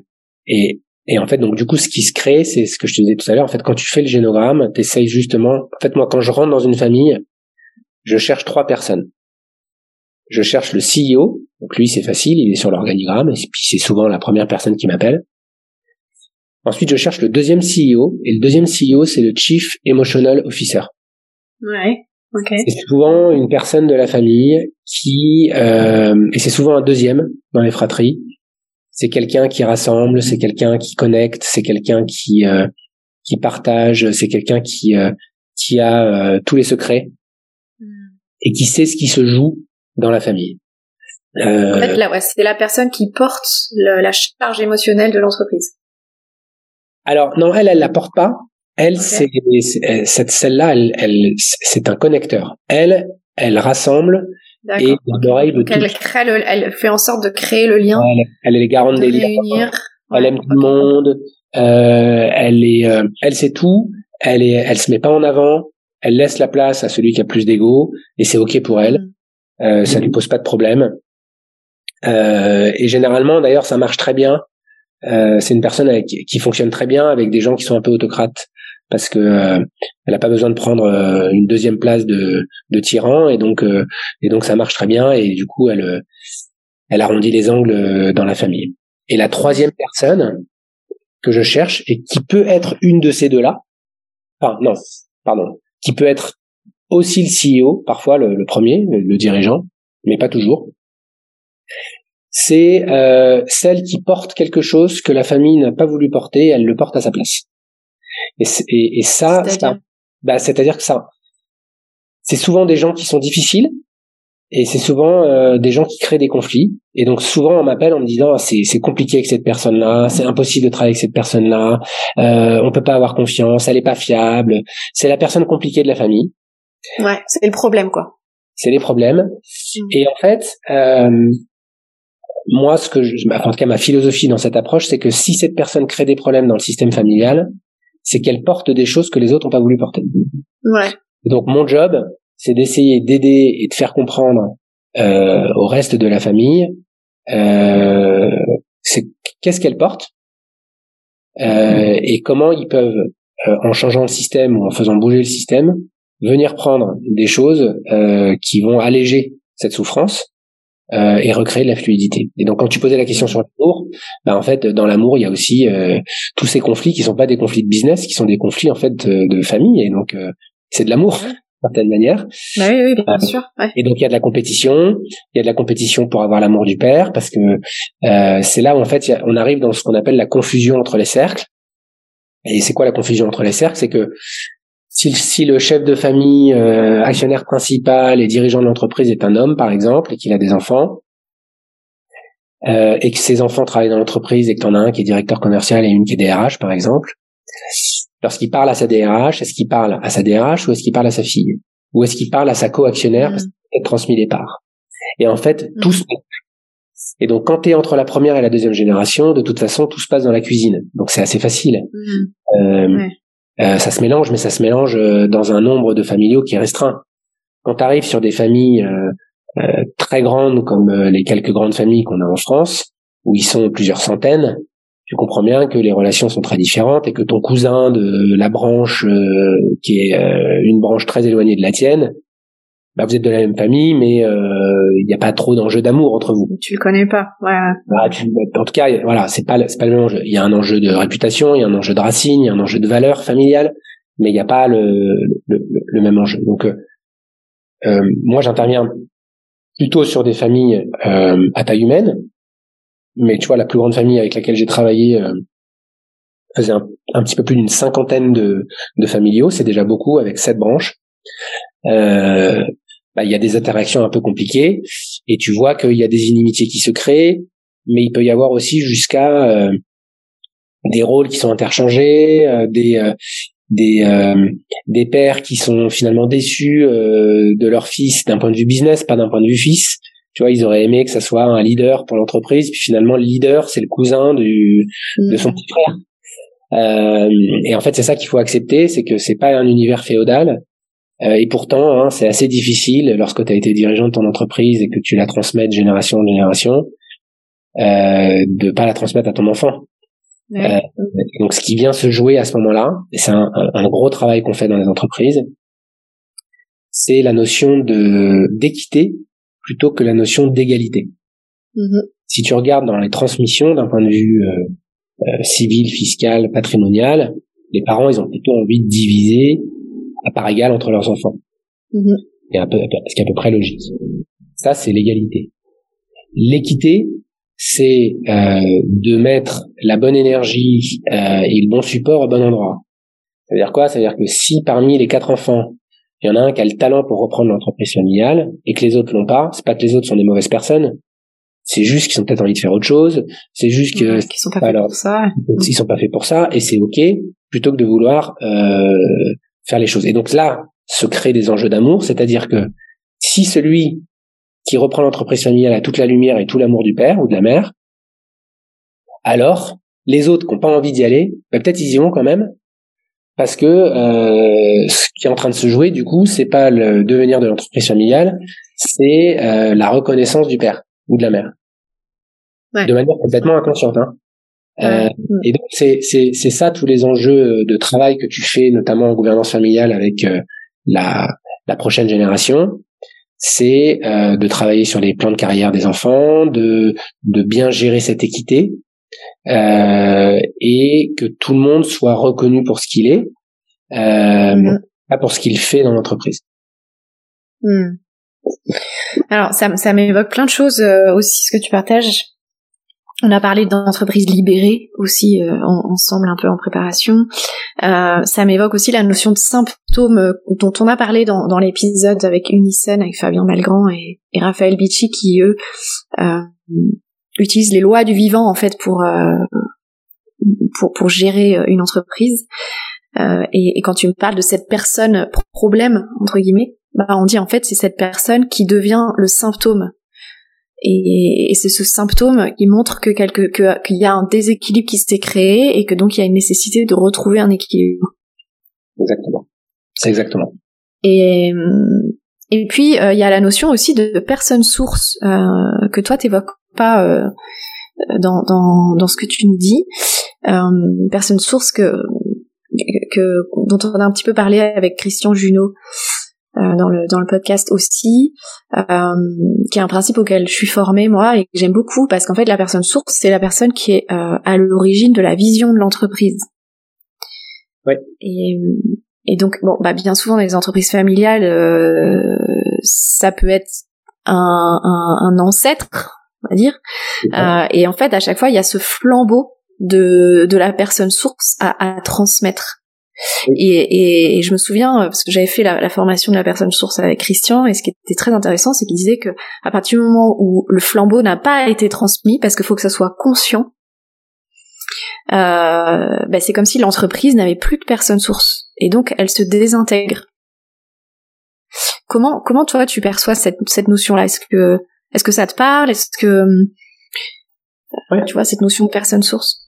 et et en fait donc du coup ce qui se crée c'est ce que je te disais tout à l'heure. En fait quand tu fais le génogramme t'essayes justement en fait moi quand je rentre dans une famille je cherche trois personnes. Je cherche le CEO donc lui c'est facile il est sur l'organigramme et puis c'est souvent la première personne qui m'appelle Ensuite, je cherche le deuxième CEO, et le deuxième CEO, c'est le Chief Emotional Officer. Ouais, ok. C'est souvent une personne de la famille qui, euh, et c'est souvent un deuxième dans les fratries. C'est quelqu'un qui rassemble, c'est quelqu'un qui connecte, c'est quelqu'un qui euh, qui partage, c'est quelqu'un qui euh, qui a euh, tous les secrets hmm. et qui sait ce qui se joue dans la famille. Euh, en fait, là, ouais, c'est la personne qui porte la charge émotionnelle de l'entreprise. Alors non, elle, elle la porte pas. Elle, c'est cette celle-là, elle, elle c'est un connecteur. Elle, elle rassemble et l'oreille de elle, crée le, elle fait en sorte de créer le lien. Elle, elle est les garante des liens. Elle aime tout le monde. Euh, elle est, euh, elle sait tout. Elle est, elle se met pas en avant. Elle laisse la place à celui qui a plus d'ego et c'est ok pour elle. Mm. Euh, ça lui pose pas de problème. Euh, et généralement, d'ailleurs, ça marche très bien. Euh, c'est une personne qui fonctionne très bien avec des gens qui sont un peu autocrates parce que euh, n'a pas besoin de prendre euh, une deuxième place de, de tyran et donc euh, et donc ça marche très bien et du coup elle elle arrondit les angles dans la famille. Et la troisième personne que je cherche et qui peut être une de ces deux-là, enfin non, pardon, qui peut être aussi le CEO, parfois le premier, le, dirigeant, mais pas toujours. C'est euh, celle qui porte quelque chose que la famille n'a pas voulu porter, elle le porte à sa place. Et, et, et ça, c'est-à-dire? Bah, c'est-à-dire que ça, c'est souvent des gens qui sont difficiles, et c'est souvent euh, des gens qui créent des conflits. Et donc souvent on m'appelle en me disant c'est c'est compliqué avec cette personne-là, c'est impossible de travailler avec cette personne-là, euh, on peut pas avoir confiance, elle est pas fiable. C'est la personne compliquée de la famille. Ouais, c'est le problème quoi. C'est les problèmes. Mmh. Et en fait, euh, moi ce que je, en tout cas ma philosophie dans cette approche, c'est que si cette personne crée des problèmes dans le système familial, c'est qu'elle porte des choses que les autres n'ont pas voulu porter. Ouais. donc mon job, c'est d'essayer d'aider et de faire comprendre euh, au reste de la famille euh, c'est qu'est-ce qu'elle porte euh, et comment ils peuvent, euh, en changeant le système ou en faisant bouger le système, venir prendre des choses euh, qui vont alléger cette souffrance euh, et recréer de la fluidité. Et donc quand tu posais la question sur l'amour, bah en fait dans l'amour il y a aussi tous ces conflits qui sont pas des conflits de business, qui sont des conflits en fait de, de famille. Et donc c'est de l'amour certaine manière. Bah oui, oui, bien euh, sûr. Ouais. Et donc il y a de la compétition, il y a de la compétition pour avoir l'amour du père, parce que euh, c'est là où en fait on arrive dans ce qu'on appelle la confusion entre les cercles. Et c'est quoi la confusion entre les cercles? C'est que si, si, le chef de famille, euh, actionnaire principal et dirigeant de l'entreprise est un homme, par exemple, et qu'il a des enfants, euh, et que ses enfants travaillent dans l'entreprise et que tu en as un qui est directeur commercial et une qui est DRH, par exemple, Lorsqu'il parle à sa DRH, est-ce qu'il parle à sa DRH ou est-ce qu'il parle à sa fille? Ou est-ce qu'il parle à sa co-actionnaire parce mm. qu'il a transmis les parts? Et en fait, mm. tout se et donc, quand tu es entre la première et la deuxième génération, de toute façon, tout se passe dans la cuisine. Donc, c'est assez facile. Mm. Euh, euh, ça se mélange, mais ça se mélange euh, dans un nombre de familiaux qui est restreint. Quand tu arrives sur des familles très grandes, comme les quelques grandes familles qu'on a en France, où ils sont plusieurs centaines, tu comprends bien que les relations sont très différentes et que ton cousin de la branche euh, qui est euh, une branche très éloignée de la tienne, bah vous êtes de la même famille, mais euh, il n'y a pas trop d'enjeu d'amour entre vous. Tu le connais pas, ouais. Bah, en tout cas, voilà, c'est pas c'est pas le même enjeu. Il y a un enjeu de réputation, il y a un enjeu de racine, il y a un enjeu de valeur familiale, mais il n'y a pas le, le, le, même enjeu. Donc moi, j'interviens plutôt sur des familles à taille humaine, mais tu vois, la plus grande famille avec laquelle j'ai travaillé euh, faisait un, un, petit peu plus d'une cinquantaine de, de familiaux, c'est déjà beaucoup avec sept branches. Euh, bah, il y a des interactions un peu compliquées et tu vois qu'il y a des inimitiés qui se créent, mais il peut y avoir aussi jusqu'à euh, des rôles qui sont interchangés, euh, des euh, des des pères qui sont finalement déçus de leur fils d'un point de vue business, pas d'un point de vue fils tu vois, ils auraient aimé que ça soit un leader pour l'entreprise, puis finalement le leader c'est le cousin du de son mm. petit frère. Euh, et en fait, c'est ça qu'il faut accepter, c'est que c'est pas un univers féodal. Euh, et pourtant, hein, c'est assez difficile lorsque tu as été dirigeant de ton entreprise et que tu la transmets de génération en génération, euh, de pas la transmettre à ton enfant. Euh, donc, ce qui vient se jouer à ce moment-là, et c'est un, un, gros travail qu'on fait dans les entreprises, c'est la notion de d'équité plutôt que la notion d'égalité. Mm-hmm. Si tu regardes dans les transmissions d'un point de vue euh, euh, civil, fiscal, patrimonial, les parents, ils ont plutôt envie de diviser à part égale entre leurs enfants. Mm-hmm. Et un peu, ce qui est à peu près logique. Ça, c'est l'égalité. L'équité, c'est euh, de mettre la bonne énergie euh, et le bon support au bon endroit. Ça veut dire quoi? Ça veut dire que si parmi les quatre enfants, il y en a un qui a le talent pour reprendre l'entreprise familiale et que les autres l'ont pas, c'est pas que les autres sont des mauvaises personnes, c'est juste qu'ils ont peut-être envie de faire autre chose. C'est juste que qu'ils sont pas faits pour ça. Ils sont pas faits pour ça et c'est ok plutôt que de vouloir euh, faire les choses. Et donc là se créent des enjeux d'amour, c'est-à-dire que si celui qui reprend l'entreprise familiale a toute la lumière et tout l'amour du père ou de la mère, alors les autres qui n'ont pas envie d'y aller, bah, peut-être ils y vont quand même, parce que euh, ce qui est en train de se jouer, du coup, c'est pas le devenir de l'entreprise familiale, c'est euh, la reconnaissance du père ou de la mère, de manière complètement inconsciente. Hein. Euh, et donc c'est c'est c'est ça tous les enjeux de travail que tu fais, notamment en gouvernance familiale avec euh, la la prochaine génération, c'est euh, de travailler sur les plans de carrière des enfants, de de bien gérer cette équité euh, et que tout le monde soit reconnu pour ce qu'il est, euh, mm. pas pour ce qu'il fait dans l'entreprise. Mm. Alors ça, ça m'évoque plein de choses euh, aussi ce que tu partages. On a parlé d'entreprises libérées aussi euh, ensemble un peu en préparation. Euh, ça m'évoque aussi la notion de symptômes euh, dont on a parlé dans, l'épisode avec Unison, avec Fabien Malgrand et, Raphaël Bicci qui eux euh, utilise les lois du vivant en fait pour pour, gérer une entreprise. Et, et, quand tu me parles de cette personne problème entre guillemets, bah on dit en fait c'est cette personne qui devient le symptôme. Et, et c'est ce symptôme qui montre que quelque que qu'il y a un déséquilibre qui s'est créé et que donc il y a une nécessité de retrouver un équilibre. Exactement. C'est exactement. Et et puis il y a la notion aussi de personne source euh, que toi t'évoques pas euh, dans, dans, dans ce que tu nous dis. Euh, personne source que, que dont on a un petit peu parlé avec Christian Junot euh, dans le dans le podcast aussi, euh, qui est un principe auquel je suis formée moi et que j'aime beaucoup parce qu'en fait la personne source c'est la personne qui est euh, à l'origine de la vision de l'entreprise. Ouais. Et et donc bon bah bien souvent dans les entreprises familiales euh, ça peut être un, un, un ancêtre on va dire. Euh, et en fait, à chaque fois, il y a ce flambeau de, de la personne source à, à transmettre. Et, et, je me souviens, euh, parce que j'avais fait la, la, formation de la personne source avec Christian, et ce qui était très intéressant, c'est qu'il disait que à partir du moment où le flambeau n'a pas été transmis, parce qu'il faut que ça soit conscient, euh, bah c'est comme si l'entreprise n'avait plus de personne source, et donc elle se désintègre. Comment, comment toi tu perçois cette, cette notion-là? Est-ce que est-ce que ça te parle? Est-ce que tu vois cette notion de personne source?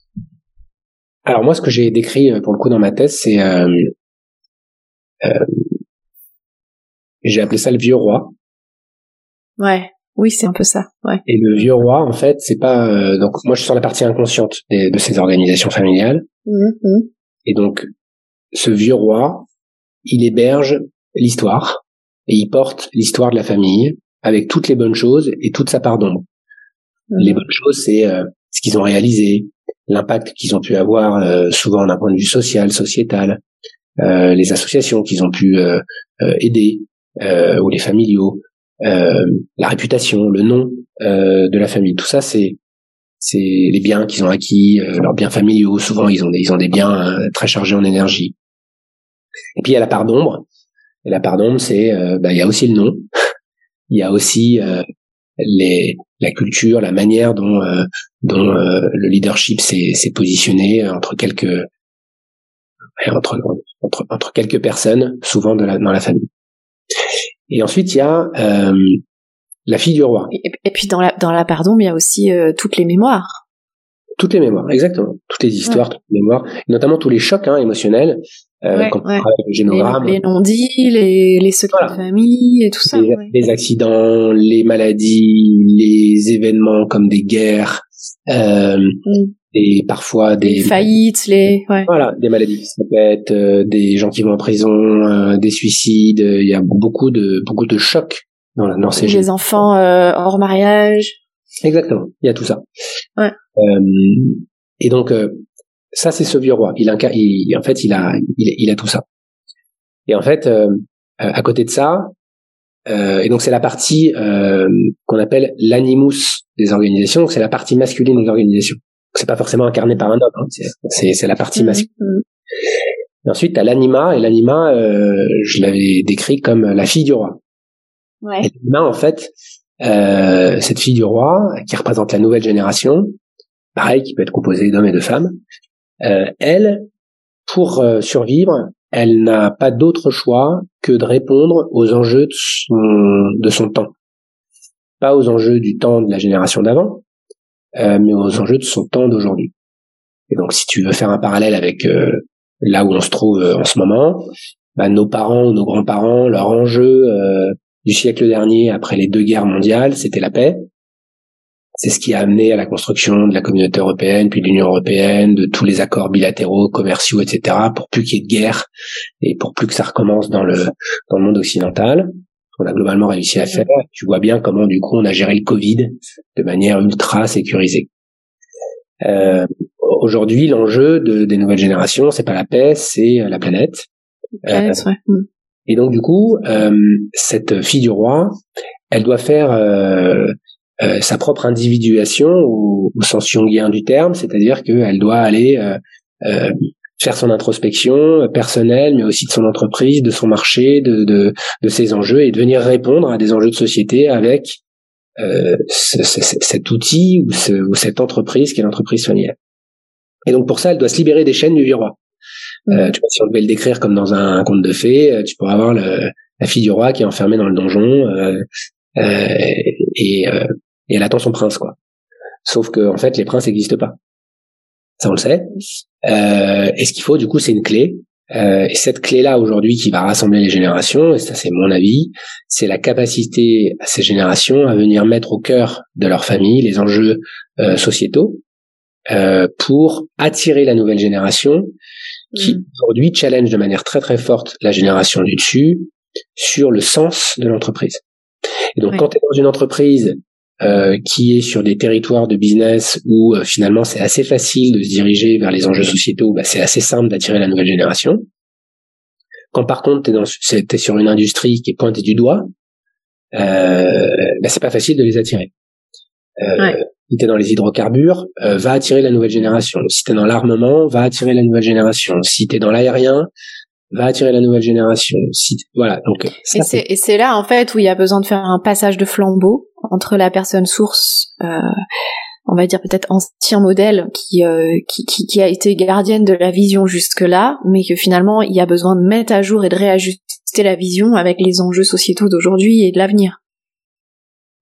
Alors moi, ce que j'ai décrit euh, pour le coup dans ma thèse, c'est euh, euh, j'ai appelé ça le vieux roi. Ouais. Oui, c'est un peu ça. Ouais. Et le vieux roi, en fait, c'est pas euh, donc moi je suis sur la partie inconsciente de ces organisations familiales. Mmh, mmh. Et donc ce vieux roi, il héberge l'histoire et il porte l'histoire de la famille avec toutes les bonnes choses et toute sa part d'ombre. Mmh. Les bonnes choses, c'est euh, ce qu'ils ont réalisé, l'impact qu'ils ont pu avoir, euh, souvent d'un point de vue social, sociétal, euh, les associations qu'ils ont pu aider, ou les familiaux, la réputation, le nom de la famille. Tout ça, c'est c'est les biens qu'ils ont acquis, leurs biens familiaux. Souvent, ils ont des, ils ont des biens très chargés en énergie. Et puis il y a la part d'ombre. La part d'ombre, c'est bah, il y a aussi le nom. *laughs* il y a aussi euh, les, la culture, la manière dont, euh, dont euh, le leadership s'est positionné entre quelques entre, entre, entre, quelques personnes, souvent de la, dans la famille. Et ensuite, il y a la fille du roi. Et, puis dans la, dans la pardon, il y a aussi toutes les mémoires. Toutes les mémoires, exactement. Toutes les histoires, toutes les mémoires, notamment tous les chocs hein, émotionnels euh, Les, non-dits, les, les secrets de famille et tout ça. Les, accidents, les maladies, les événements comme des guerres, euh, mm. et parfois des, faillites, les voilà, des maladies ça peut être euh, des gens qui vont en prison, euh, des suicides. Il y a beaucoup de beaucoup de chocs dans, dans ces. Les enfants hors mariage. Exactement, il y a tout ça. Ouais. et donc ça, c'est ce vieux roi. Il, il, en fait, il a, il, a tout ça. Et en fait, euh, à côté de ça, euh, et donc c'est la partie euh, qu'on appelle l'animus des organisations. C'est la partie masculine des organisations. C'est pas forcément incarné par un homme. Hein. C'est la partie mmh, masculine. Mmh. Et ensuite, t'as l'anima, et l'anima, euh, je l'avais décrit comme la fille du roi. Ouais. Et l'anima, en fait, euh, cette fille du roi, qui représente la nouvelle génération, pareil, qui peut être composée d'hommes et de femmes, euh, elle, pour euh, survivre, elle n'a pas d'autre choix que de répondre aux enjeux de son, temps. Pas aux enjeux du temps de la génération d'avant, euh, mais aux enjeux de son temps d'aujourd'hui. Et donc, si tu veux faire un parallèle avec là où on se trouve en ce moment, bah, nos parents ou nos grands-parents, leur enjeu du siècle dernier, après les deux guerres mondiales, c'était la paix. C'est ce qui a amené à la construction de la communauté européenne, puis de l'Union européenne, de tous les accords bilatéraux, commerciaux, etc., pour plus qu'il y ait de guerre et pour plus que ça recommence dans le dans le monde occidental. On a globalement réussi à faire. Tu vois bien comment du coup on a géré le Covid de manière ultra sécurisée. Euh, Aujourd'hui, l'enjeu de, des nouvelles générations, c'est pas la paix, c'est la planète. Euh, mm. Et donc du coup, euh, cette fille du roi, elle doit faire euh, euh, sa propre individuation au, au, sens jungien du terme, c'est-à-dire qu'elle doit aller euh, euh, faire son introspection personnelle, mais aussi de son entreprise, de son marché, de, de, de ses enjeux, et de venir répondre à des enjeux de société avec euh, ce, ce, cet outil ou, ce, ou, cette entreprise qui est l'entreprise familiale. Et donc pour ça, elle doit se libérer des chaînes du vieux roi. Euh, tu vois, si on devait le décrire comme dans un, conte de fées, tu pourrais avoir le, la fille du roi qui est enfermée dans le donjon euh, et, et elle attend son prince, quoi. Sauf que en fait, les princes n'existent pas. Ça, on le sait. Euh, et ce qu'il faut, du coup, c'est une clé. Euh, et cette clé-là, aujourd'hui, qui va rassembler les générations, et ça, c'est mon avis, c'est la capacité à ces générations à venir mettre au cœur de leur famille les enjeux euh, sociétaux euh, pour attirer la nouvelle génération qui, mm. aujourd'hui, challenge de manière très, très forte la génération du dessus sur le sens de l'entreprise. Et donc, quand tu es dans une entreprise euh, qui est sur des territoires de business où euh, finalement c'est assez facile de se diriger vers les enjeux sociétaux, bah, c'est assez simple d'attirer la nouvelle génération. Quand par contre tu es, sur une industrie qui est pointée du doigt, euh, bah, c'est pas facile de les attirer. Euh, Si t'es dans les hydrocarbures, euh, va attirer la nouvelle génération. Si t'es dans l'armement, va attirer la nouvelle génération. Si t'es dans l'aérien, va attirer la nouvelle génération. Si, voilà. Donc, et c'est là en fait où il y a besoin de faire un passage de flambeau entre la personne source, euh, on va dire peut-être ancien modèle qui, euh, qui, qui, qui a été gardienne de la vision jusque là, mais que finalement il y a besoin de mettre à jour et de réajuster la vision avec les enjeux sociétaux d'aujourd'hui et de l'avenir.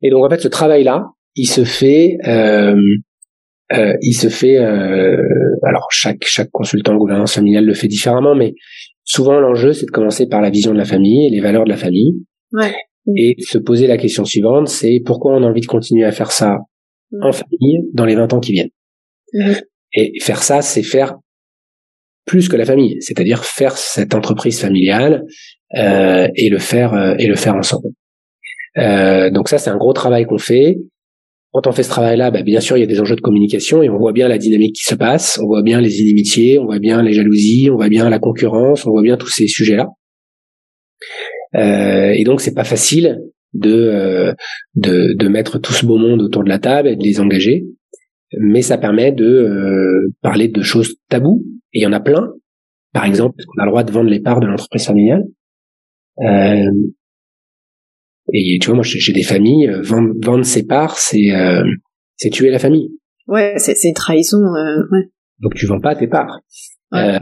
Et donc en fait ce travail là, il se fait. Euh, euh, il se fait, euh, alors chaque chaque consultant de gouvernance familiale le fait différemment, mais souvent l'enjeu c'est de commencer par la vision de la famille et les valeurs de la famille. Ouais. Et se poser la question suivante, c'est pourquoi on a envie de continuer à faire ça en famille dans les 20 ans qui viennent? Et faire ça, c'est faire plus que la famille, c'est-à-dire faire cette entreprise familiale euh, et le faire euh, et le faire ensemble. Euh, donc ça, c'est un gros travail qu'on fait. Quand on fait ce travail-là, bah, bien sûr, il y a des enjeux de communication et on voit bien la dynamique qui se passe, on voit bien les inimitiés, on voit bien les jalousies, on voit bien la concurrence, on voit bien tous ces sujets-là. Euh, et donc, c'est pas facile de, euh, de, mettre tout ce beau monde autour de la table et de les engager, mais ça permet de euh, parler de choses taboues. Et il y en a plein. Par exemple, on a le droit de vendre les parts de l'entreprise familiale. Et tu vois, moi, j'ai des familles, vendre, vendre ses parts, c'est c'est tuer la famille. Ouais, c'est c'est trahison. ouais. Donc tu vends pas tes parts. Euh,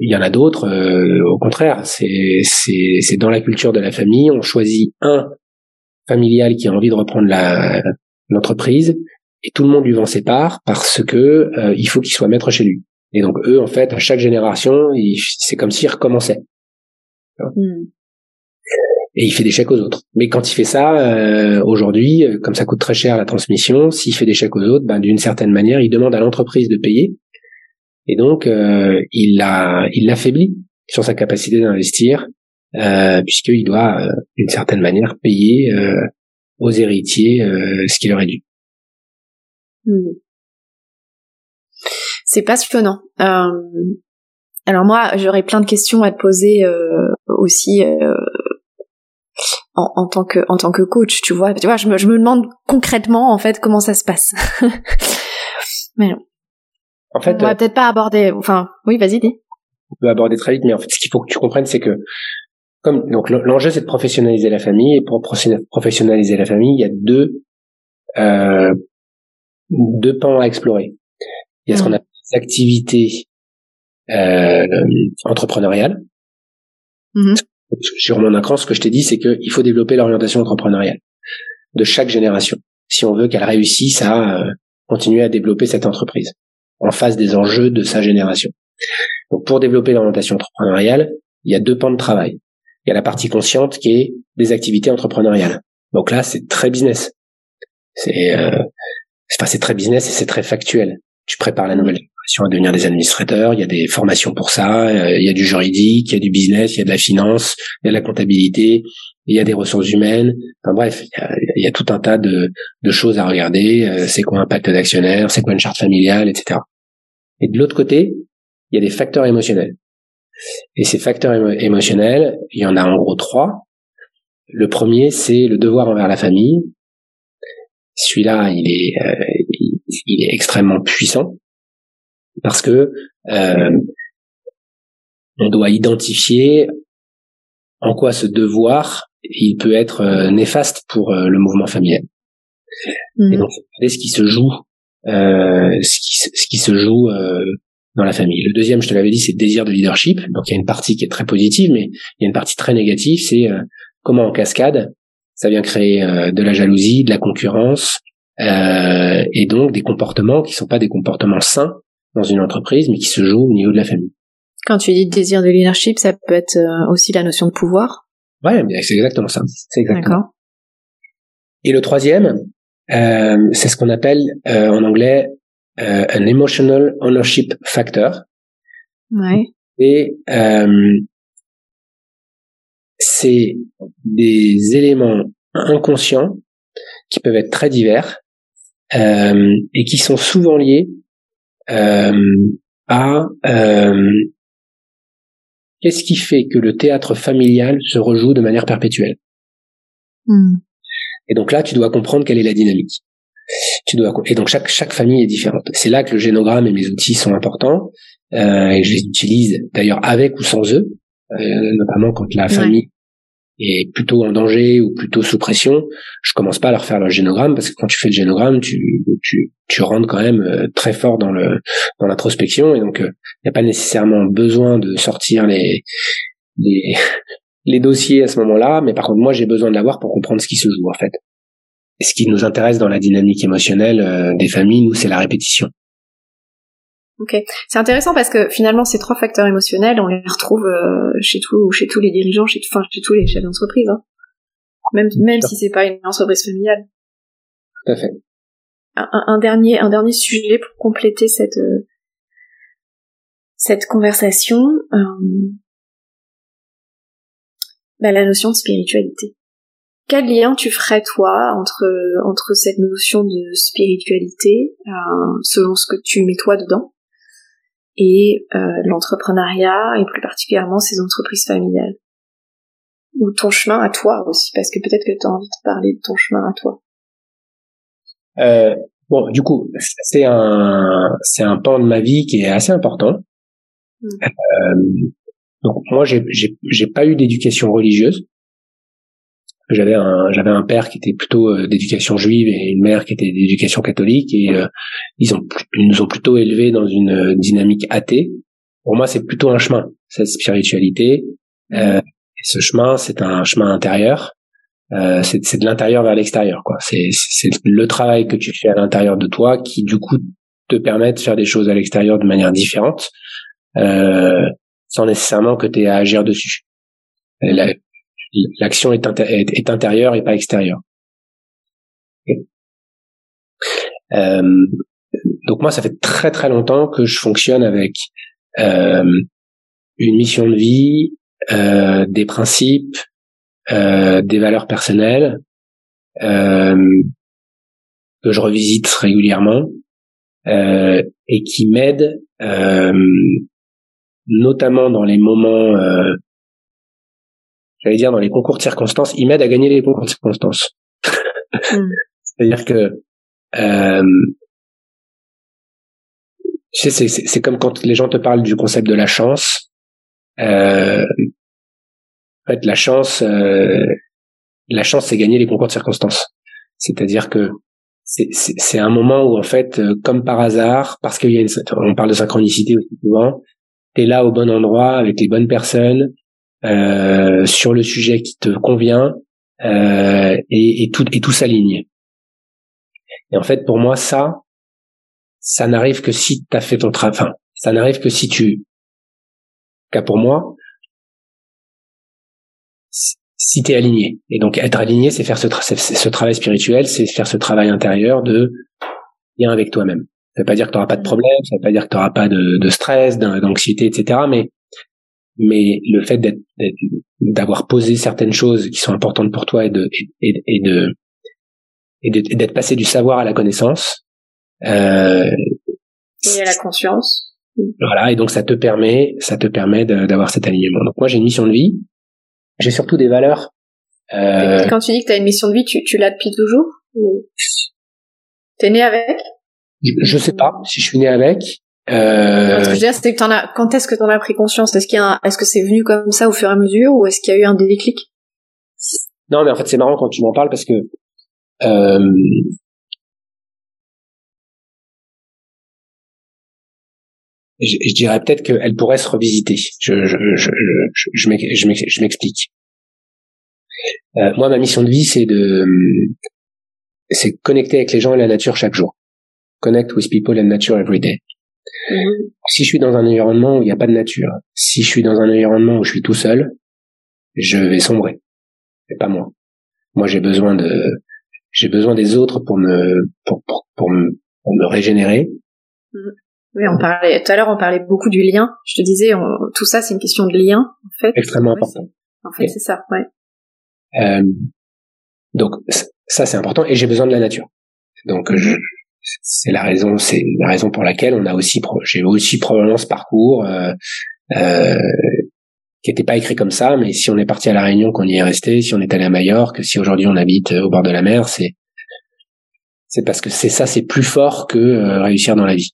il y en a d'autres, euh, au contraire, c'est c'est dans la culture de la famille. On choisit un familial qui a envie de reprendre la l'entreprise et tout le monde lui vend ses parts parce que euh, il faut qu'il soit maître chez lui. Et donc eux, en fait, à chaque génération, c'est comme s'ils recommençaient. Hmm. Et il fait des chèques aux autres. Mais quand il fait ça, aujourd'hui, comme ça coûte très cher la transmission, s'il fait des chèques aux autres, ben, d'une certaine manière, il demande à l'entreprise de payer et donc, euh, il il l'affaiblit sur sa capacité d'investir, euh, puisqu'il doit, euh, d'une certaine manière, payer euh, aux héritiers euh, ce qu'il aurait dû. Hmm. C'est passionnant. alors moi, j'aurais plein de questions à te poser aussi en, en, tant que en tant que coach, tu vois. Tu vois, je me, je me demande concrètement en fait comment ça se passe. *laughs* Mais non. En fait, on va peut-être pas aborder. Enfin, oui, vas-y, dis. On peut aborder très vite, mais en fait, ce qu'il faut que tu comprennes, c'est que comme donc l'enjeu c'est de professionnaliser la famille et pour professionnaliser la famille, il y a deux euh, deux pans à explorer. Il y a ce qu'on mmh. appelle les activités euh, entrepreneuriales. Mmh. Sur mon écran, ce que je t'ai dit, c'est qu'il faut développer l'orientation entrepreneuriale de chaque génération si on veut qu'elle réussisse à euh, continuer à développer cette entreprise en face des enjeux de sa génération. Donc pour développer l'orientation entrepreneuriale, il y a deux pans de travail. Il y a la partie consciente qui est des activités entrepreneuriales. Donc là, c'est très business. C'est euh, c'est très business et c'est très factuel. Tu prépares la nouvelle génération à devenir des administrateurs. Il y a des formations pour ça. Euh, il y a du juridique, il y a du business, il y a de la finance, il y a de la comptabilité, il y a des ressources humaines. Enfin bref, il y a, tout un tas de, choses à regarder. Euh, c'est quoi un pacte d'actionnaire C'est quoi une charte familiale, etc. Et de l'autre côté, il y a des facteurs émotionnels. Et ces facteurs émotionnels, il y en a en gros trois. Le premier, c'est le devoir envers la famille. Celui-là, il est, euh, il, est extrêmement puissant parce que euh, on doit identifier en quoi ce devoir il peut être euh, néfaste pour le mouvement familial. Et mmh. donc, c'est ce qui se joue, ce qui, ce qui se joue dans la famille. Le deuxième, je te l'avais dit, c'est le désir de leadership. Donc il y a une partie qui est très positive, mais il y a une partie très négative, c'est euh, comment en cascade, ça vient créer euh, de la jalousie, de la concurrence, euh, et donc des comportements qui sont pas des comportements sains dans une entreprise, mais qui se jouent au niveau de la famille. Quand tu dis désir de leadership, ça peut être aussi la notion de pouvoir? Ouais, c'est exactement ça. C'est exactement. D'accord. Et le troisième, c'est ce qu'on appelle en anglais euh, un emotional ownership factor. Ouais. Et euh, c'est des éléments inconscients qui peuvent être très divers euh, et qui sont souvent liés euh, à euh, qu'est-ce qui fait que le théâtre familial se rejoue de manière perpétuelle? Hmm. Et donc là, tu dois comprendre quelle est la dynamique. Tu dois et donc chaque chaque famille est différente. C'est là que le génogramme et mes outils sont importants. Euh, et je les utilise d'ailleurs avec ou sans eux, euh, notamment quand la famille est plutôt en danger ou plutôt sous pression. Je commence pas à leur faire leur génogramme parce que quand tu fais le génogramme, tu tu tu rentres quand même euh, très fort dans le dans l'introspection et donc il euh, n'y a pas nécessairement besoin de sortir les les *laughs* les dossiers à ce moment-là, mais par contre moi j'ai besoin de l'avoir pour comprendre ce qui se joue en fait ce qui nous intéresse dans la dynamique émotionnelle euh, des familles, nous, c'est la répétition. Ok, c'est intéressant parce que finalement ces trois facteurs émotionnels, on les retrouve euh, chez tous chez tous les dirigeants, chez, enfin, chez tous les chefs d'entreprise, hein. même même si c'est pas une entreprise familiale. Tout à fait. Un, dernier un dernier sujet pour compléter cette euh, cette conversation, bah, la notion de spiritualité quel lien tu ferais toi entre entre cette notion de spiritualité euh, selon ce que tu mets toi dedans? Et euh, l'entrepreneuriat et plus particulièrement ces entreprises familiales. Ou ton chemin à toi aussi parce que peut-être que tu as envie de parler de ton chemin à toi. Euh, bon du coup c'est un c'est un pan de ma vie qui est assez important. Mmh. euh, donc moi j'ai j'ai pas eu d'éducation religieuse j'avais un j'avais un père qui était plutôt euh, d'éducation juive et une mère qui était d'éducation catholique et euh, ils ont ils nous ont plutôt élevés dans une euh, dynamique athée. Pour moi, c'est plutôt un chemin cette spiritualité. et ce chemin, c'est un chemin intérieur. c'est c'est de l'intérieur vers l'extérieur quoi. C'est c'est le travail que tu fais à l'intérieur de toi qui du coup te permet de faire des choses à l'extérieur de manière différente, sans nécessairement que tu aies à agir dessus l'action est, intérieure et pas extérieure. Euh, donc moi, ça fait très très longtemps que je fonctionne avec euh, une mission de vie, euh, des principes, des valeurs personnelles que je revisite régulièrement et qui m'aident notamment dans les moments j'allais dire dans les concours de circonstances, il m'aide à gagner les concours de circonstances. Hmm. *laughs* C'est-à-dire que euh, tu sais, c'est comme quand les gens te parlent du concept de la chance. Euh, En fait, la chance, euh, la chance, c'est gagner les concours de circonstances. C'est-à-dire que c'est un moment où en fait, euh, comme par hasard, parce qu'il y a une, on parle de synchronicité aussi souvent, t'es là au bon endroit avec les bonnes personnes euh, sur le sujet qui te convient euh, et, et, tout et tout s'aligne. Et en fait, pour moi, ça, ça n'arrive que si tu as fait ton travail. Enfin, ça n'arrive que si tu, cas pour moi, si tu es aligné. Et donc être aligné, c'est faire ce, ce travail spirituel, c'est faire ce travail intérieur de lien avec toi-même. Ça veut pas dire que tu n'auras pas de problème, ça veut pas dire que tu n'auras pas de, de stress, d'anxiété, etc. Mais mais le fait d'être d'avoir posé certaines choses qui sont importantes pour toi et de et, et de et d'être passé du savoir à la connaissance euh, et à la conscience. voilà et donc ça te permet ça te permet d'avoir cet alignement. Donc moi j'ai une mission de vie. J'ai surtout des valeurs euh... quand tu dis que tu as une mission de vie tu, tu l'as depuis toujours ou... t'es né avec? Je, je sais pas si je suis né avec euh... Ce que je veux dire, c'est que as. Quand est-ce que t'en as pris conscience? Est-ce qu'il a Est-ce que c'est venu comme ça au fur et à mesure, ou est-ce qu'il y a eu un déclic? Non, mais en fait, c'est marrant quand tu m'en parles parce que euh... je, je, dirais peut-être qu'elle pourrait se revisiter. Je, je, je, je, je m'explique. Euh, moi, ma mission de vie, c'est de, c'est connecter avec les gens et la nature chaque jour. Connect with people and nature every day. Si je suis dans un environnement où il n'y a pas de nature, si je suis dans un environnement où je suis tout seul, je vais sombrer. Et pas moi. Moi, j'ai besoin de, j'ai besoin des autres pour me, pour, pour, pour me, pour me régénérer. Oui, on parlait tout à l'heure, on parlait beaucoup du lien. Je te disais, tout ça, c'est une question de lien, en fait. Extrêmement important. En fait, c'est ça, ouais. Euh, donc ça, c'est important, et j'ai besoin de la nature. Donc je, c'est la raison, c'est la raison pour laquelle on a aussi, j'ai aussi probablement ce parcours euh, euh, qui n'était pas écrit comme ça, mais si on est parti à la Réunion, qu'on y est resté, si on est allé à Majorque, si aujourd'hui on habite au bord de la mer, c'est c'est parce que c'est ça, c'est plus fort que euh, réussir dans la vie.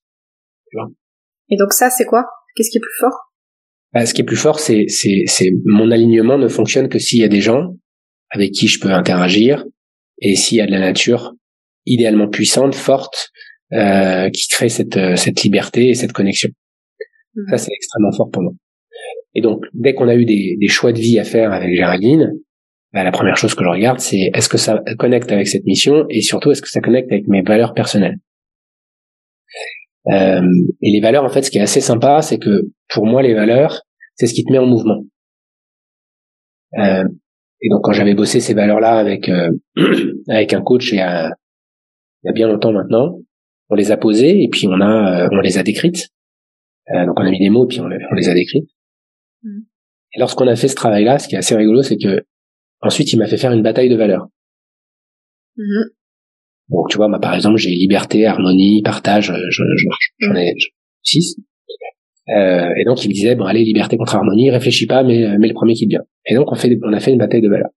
Tu vois? Et donc ça, c'est quoi? Qu'est-ce qui est plus fort? Bah, Ce qui est plus fort, c'est c'est c'est mon alignement ne fonctionne que s'il y a des gens avec qui je peux interagir et s'il y a de la nature idéalement puissante, forte, euh, qui crée cette, euh, cette liberté et cette connexion. Mhm. Ça, c'est extrêmement fort pour nous. Et donc, dès qu'on a eu des, des, choix de vie à faire avec Géraldine, bah, la première chose que je regarde, c'est est-ce que ça connecte avec cette mission et surtout est-ce que ça connecte avec mes valeurs personnelles? Euh, et les valeurs, en fait, ce qui est assez sympa, c'est que pour moi, les valeurs, c'est ce qui te met en mouvement. Euh, et donc, quand j'avais bossé ces valeurs-là avec euh, *clears throat* avec un coach et un, il y a bien longtemps maintenant. On les a posées et puis on a, euh, on les a décrites. Euh, donc on a mis des mots et puis on, les a décrites. Mm. Et lorsqu'on a fait ce travail-là, ce qui est assez rigolo, c'est que ensuite il m'a fait faire une bataille de valeurs. Mm-hmm. Donc tu vois, moi par exemple, j'ai liberté, harmonie, partage, j'en mm. ai six. Euh, et donc il me disait bon allez liberté contre harmonie, réfléchis pas, mais mais le premier qui te vient. Et donc on fait, on a fait une bataille de valeurs.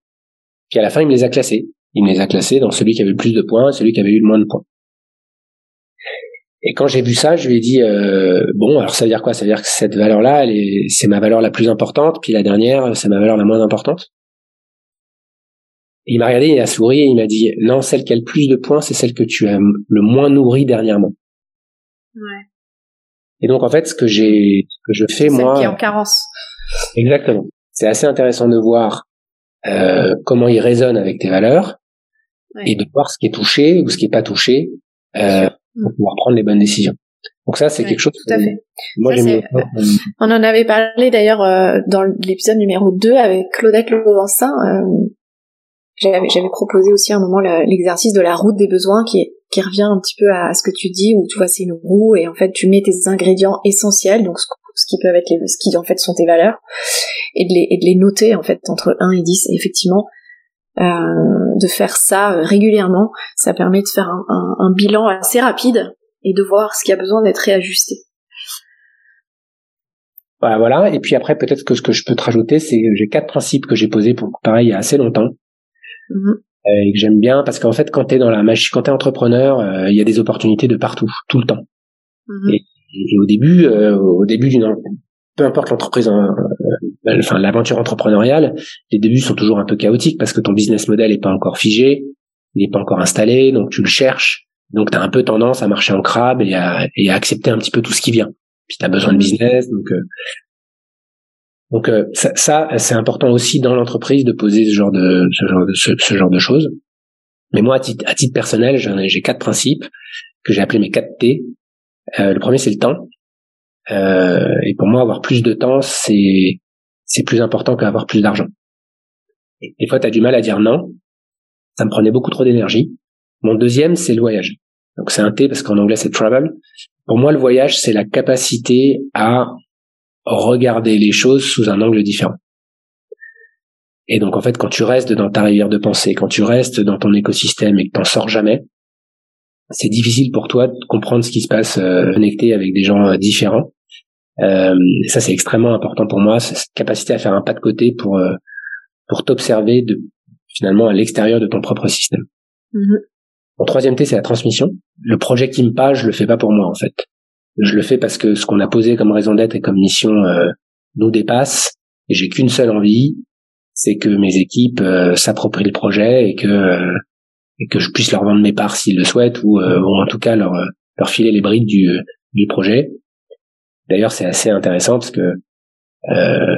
Puis à la fin il me les a classés il me les a classés dans celui qui avait le plus de points et celui qui avait eu le moins de points. Et quand j'ai vu ça, je lui ai dit euh, bon, alors ça veut dire quoi? Ça veut dire que cette valeur-là, c'est ma valeur la plus importante, puis la dernière, c'est ma valeur la moins importante? il m'a regardé, il a souri et il m'a dit non, celle qui a le plus de points, c'est celle que tu as le moins nourrie dernièrement. Ouais. Et donc en fait, ce que j'ai, que je fais celle moi, qui est en carence. Exactement. C'est assez intéressant de voir euh, comment il résonne avec tes valeurs et de voir ce qui est touché ou ce qui est pas touché euh, pour pouvoir prendre les bonnes décisions. Donc ça, c'est quelque chose. Tout à fait. Moi, j'aime On en avait parlé d'ailleurs euh, dans l'épisode numéro 2 avec Claudette Levancin. Euh, j'avais, j'avais proposé aussi à un moment l'exercice de la route des besoins qui, qui revient un petit peu à, ce que tu dis où tu vois c'est une roue et en fait tu mets tes ingrédients essentiels donc ce, qui peuvent être les, ce qui en fait sont tes valeurs et de les, et de les noter en fait entre 1 et 10 et effectivement de faire ça euh, régulièrement, ça permet de faire un, bilan assez rapide et de voir ce qui a besoin d'être réajusté. Voilà, Et puis après, peut-être que ce que je peux te rajouter, c'est que j'ai quatre principes que j'ai posés pour pareil il y a assez longtemps mm-hmm. euh, et que j'aime bien parce qu'en fait, quand t'es dans la machine, quand t'es entrepreneur, il y a des opportunités de partout, tout le temps. Mm-hmm. Et, au début, au début d'une, peu importe l'entreprise hein, enfin l'aventure entrepreneuriale, les débuts sont toujours un peu chaotiques parce que ton business model est pas encore figé, il est pas encore installé, donc tu le cherches, donc tu as un peu tendance à marcher en crabe et à, et à accepter un petit peu tout ce qui vient. Puis tu as besoin de mmh. business, donc euh, donc euh, ça, ça c'est important aussi dans l'entreprise de poser ce genre de ce genre de ce, genre de choses. Mais moi, à titre, à titre personnel, j'ai quatre principes que j'ai appelés mes quatre T. Euh, le premier, c'est le temps. Euh, et pour moi, avoir plus de temps, c'est c'est plus important qu'avoir plus d'argent. Des fois, tu as du mal à dire non. Ça me prenait beaucoup trop d'énergie. Mon deuxième, c'est le voyage. Donc c'est un T parce qu'en anglais c'est travel. Pour moi, le voyage, c'est la capacité à regarder les choses sous un angle différent. Et donc en fait, quand tu restes dans ta rivière de pensée, quand tu restes dans ton écosystème et que t'en sors jamais, c'est difficile pour toi de comprendre ce qui se passe euh, connecté avec des gens euh, différents. Euh, et ça, c'est extrêmement important pour moi, cette capacité à faire un pas de côté pour euh, pour t'observer de finalement à l'extérieur de ton propre système. Mm-hmm. Mon troisième T, c'est la transmission. Le projet qui me passe, je le fais pas pour moi en fait. Je le fais parce que ce qu'on a posé comme raison d'être et comme mission euh, nous dépasse. Et j'ai qu'une seule envie, c'est que mes équipes euh, s'approprient le projet et que et que je puisse leur vendre mes parts s'ils le souhaitent ou, ou en tout cas leur leur filer les briques du du projet D'ailleurs, c'est assez intéressant parce que euh,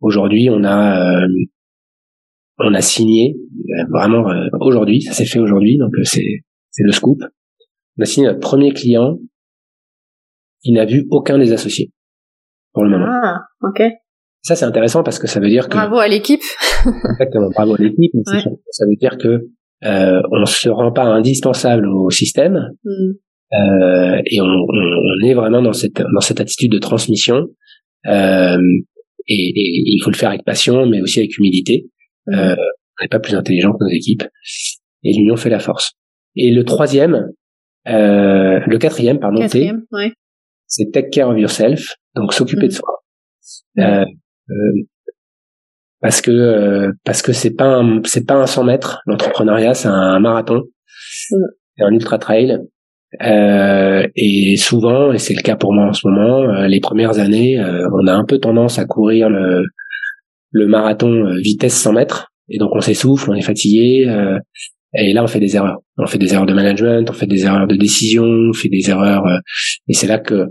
aujourd'hui, on a euh, on a signé euh, vraiment euh, aujourd'hui, ça s'est fait aujourd'hui, donc c'est c'est le scoop. On a signé notre premier client qui n'a vu aucun des associés pour le moment. Ah, ok. Ça c'est intéressant parce que ça veut dire que bravo à l'équipe. *laughs* exactement, bravo à l'équipe. Ça veut dire que euh, on se rend pas indispensable au système, mm. Euh, et on, on, est vraiment dans cette dans cette attitude de transmission. Euh, et, et, il faut le faire avec passion, mais aussi avec humilité. Euh, on n'est pas plus intelligent que nos équipes. Et l'union fait la force. Et le troisième, euh, le quatrième, pardon, quatrième, ouais. c'est take care of yourself, donc s'occuper de mmh. soi. Euh, euh, parce que euh, parce que c'est pas un, c'est pas un 100 mètres l'entrepreneuriat c'est un marathon mmh. c'est un ultra trail euh, et souvent, et c'est le cas pour moi en ce moment, euh, les premières années, euh, on a un peu tendance à courir le, le marathon vitesse 100 mètres, et donc on s'essouffle, on est fatigué, et là on fait des erreurs. On fait des erreurs de management, on fait des erreurs de décision, on fait des erreurs, et c'est là que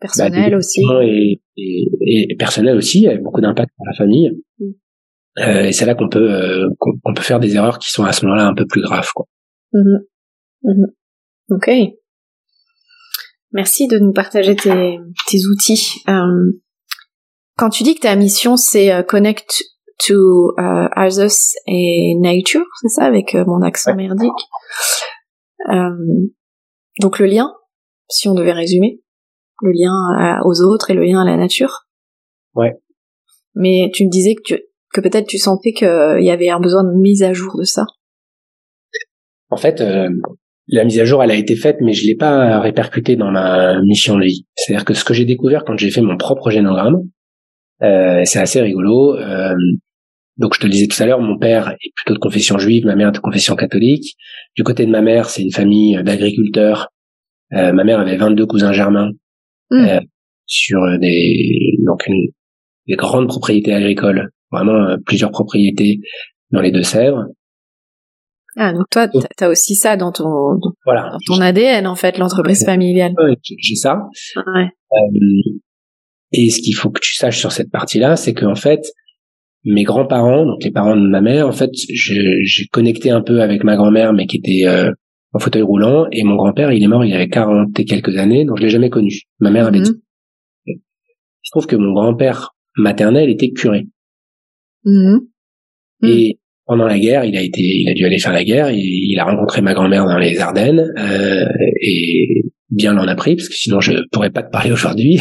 personnel bah, aussi et, et, personnel aussi, avec beaucoup d'impact pour la famille. Mm. et c'est là qu'on peut qu'on peut faire des erreurs qui sont à ce moment-là un peu plus graves, quoi. Mm-hmm. Mm-hmm. Ok. Merci de nous partager tes, tes outils. Euh, quand tu dis que ta mission c'est euh, connect to uh, others et nature, c'est ça avec euh, mon accent merdique. donc le lien, si on devait résumer, le lien aux autres et le lien à la nature. Ouais. Mais tu me disais que tu, que peut-être tu sentais qu'il y avait un besoin de mise à jour de ça. En fait, la mise à jour, elle a été faite, mais je l'ai pas répercutée dans ma mission de vie. C'est-à-dire que ce que j'ai découvert quand j'ai fait mon propre génogramme, euh, c'est assez rigolo. Euh, donc, je te le disais tout à l'heure, mon père est plutôt de confession juive, ma mère de confession catholique. Du côté de ma mère, c'est une famille d'agriculteurs. Euh, ma mère avait 22 cousins germains mmh. euh, sur des donc une, des grandes propriétés agricoles, vraiment plusieurs propriétés dans les Deux-Sèvres. Ah, donc toi, t'as aussi ça dans ton, voilà. dans ton ADN, en fait, l'entreprise familiale. j'ai ça. Ouais. Euh, et ce qu'il faut que tu saches sur cette partie-là, c'est qu'en fait, mes grands-parents, donc les parents de ma mère, en fait, j'ai connecté un peu avec ma grand-mère, mais qui était euh, en fauteuil roulant, et mon grand-père, il est mort il y avait 40 et quelques années, donc je l'ai jamais connu. Ma mère avait mhm. dit. Je trouve que mon grand-père maternel était curé. Mhm. Et pendant la guerre, il a été, il a dû aller faire la guerre. Il a rencontré ma grand-mère dans les Ardennes euh, et bien l'en a pris parce que sinon je pourrais pas te parler aujourd'hui.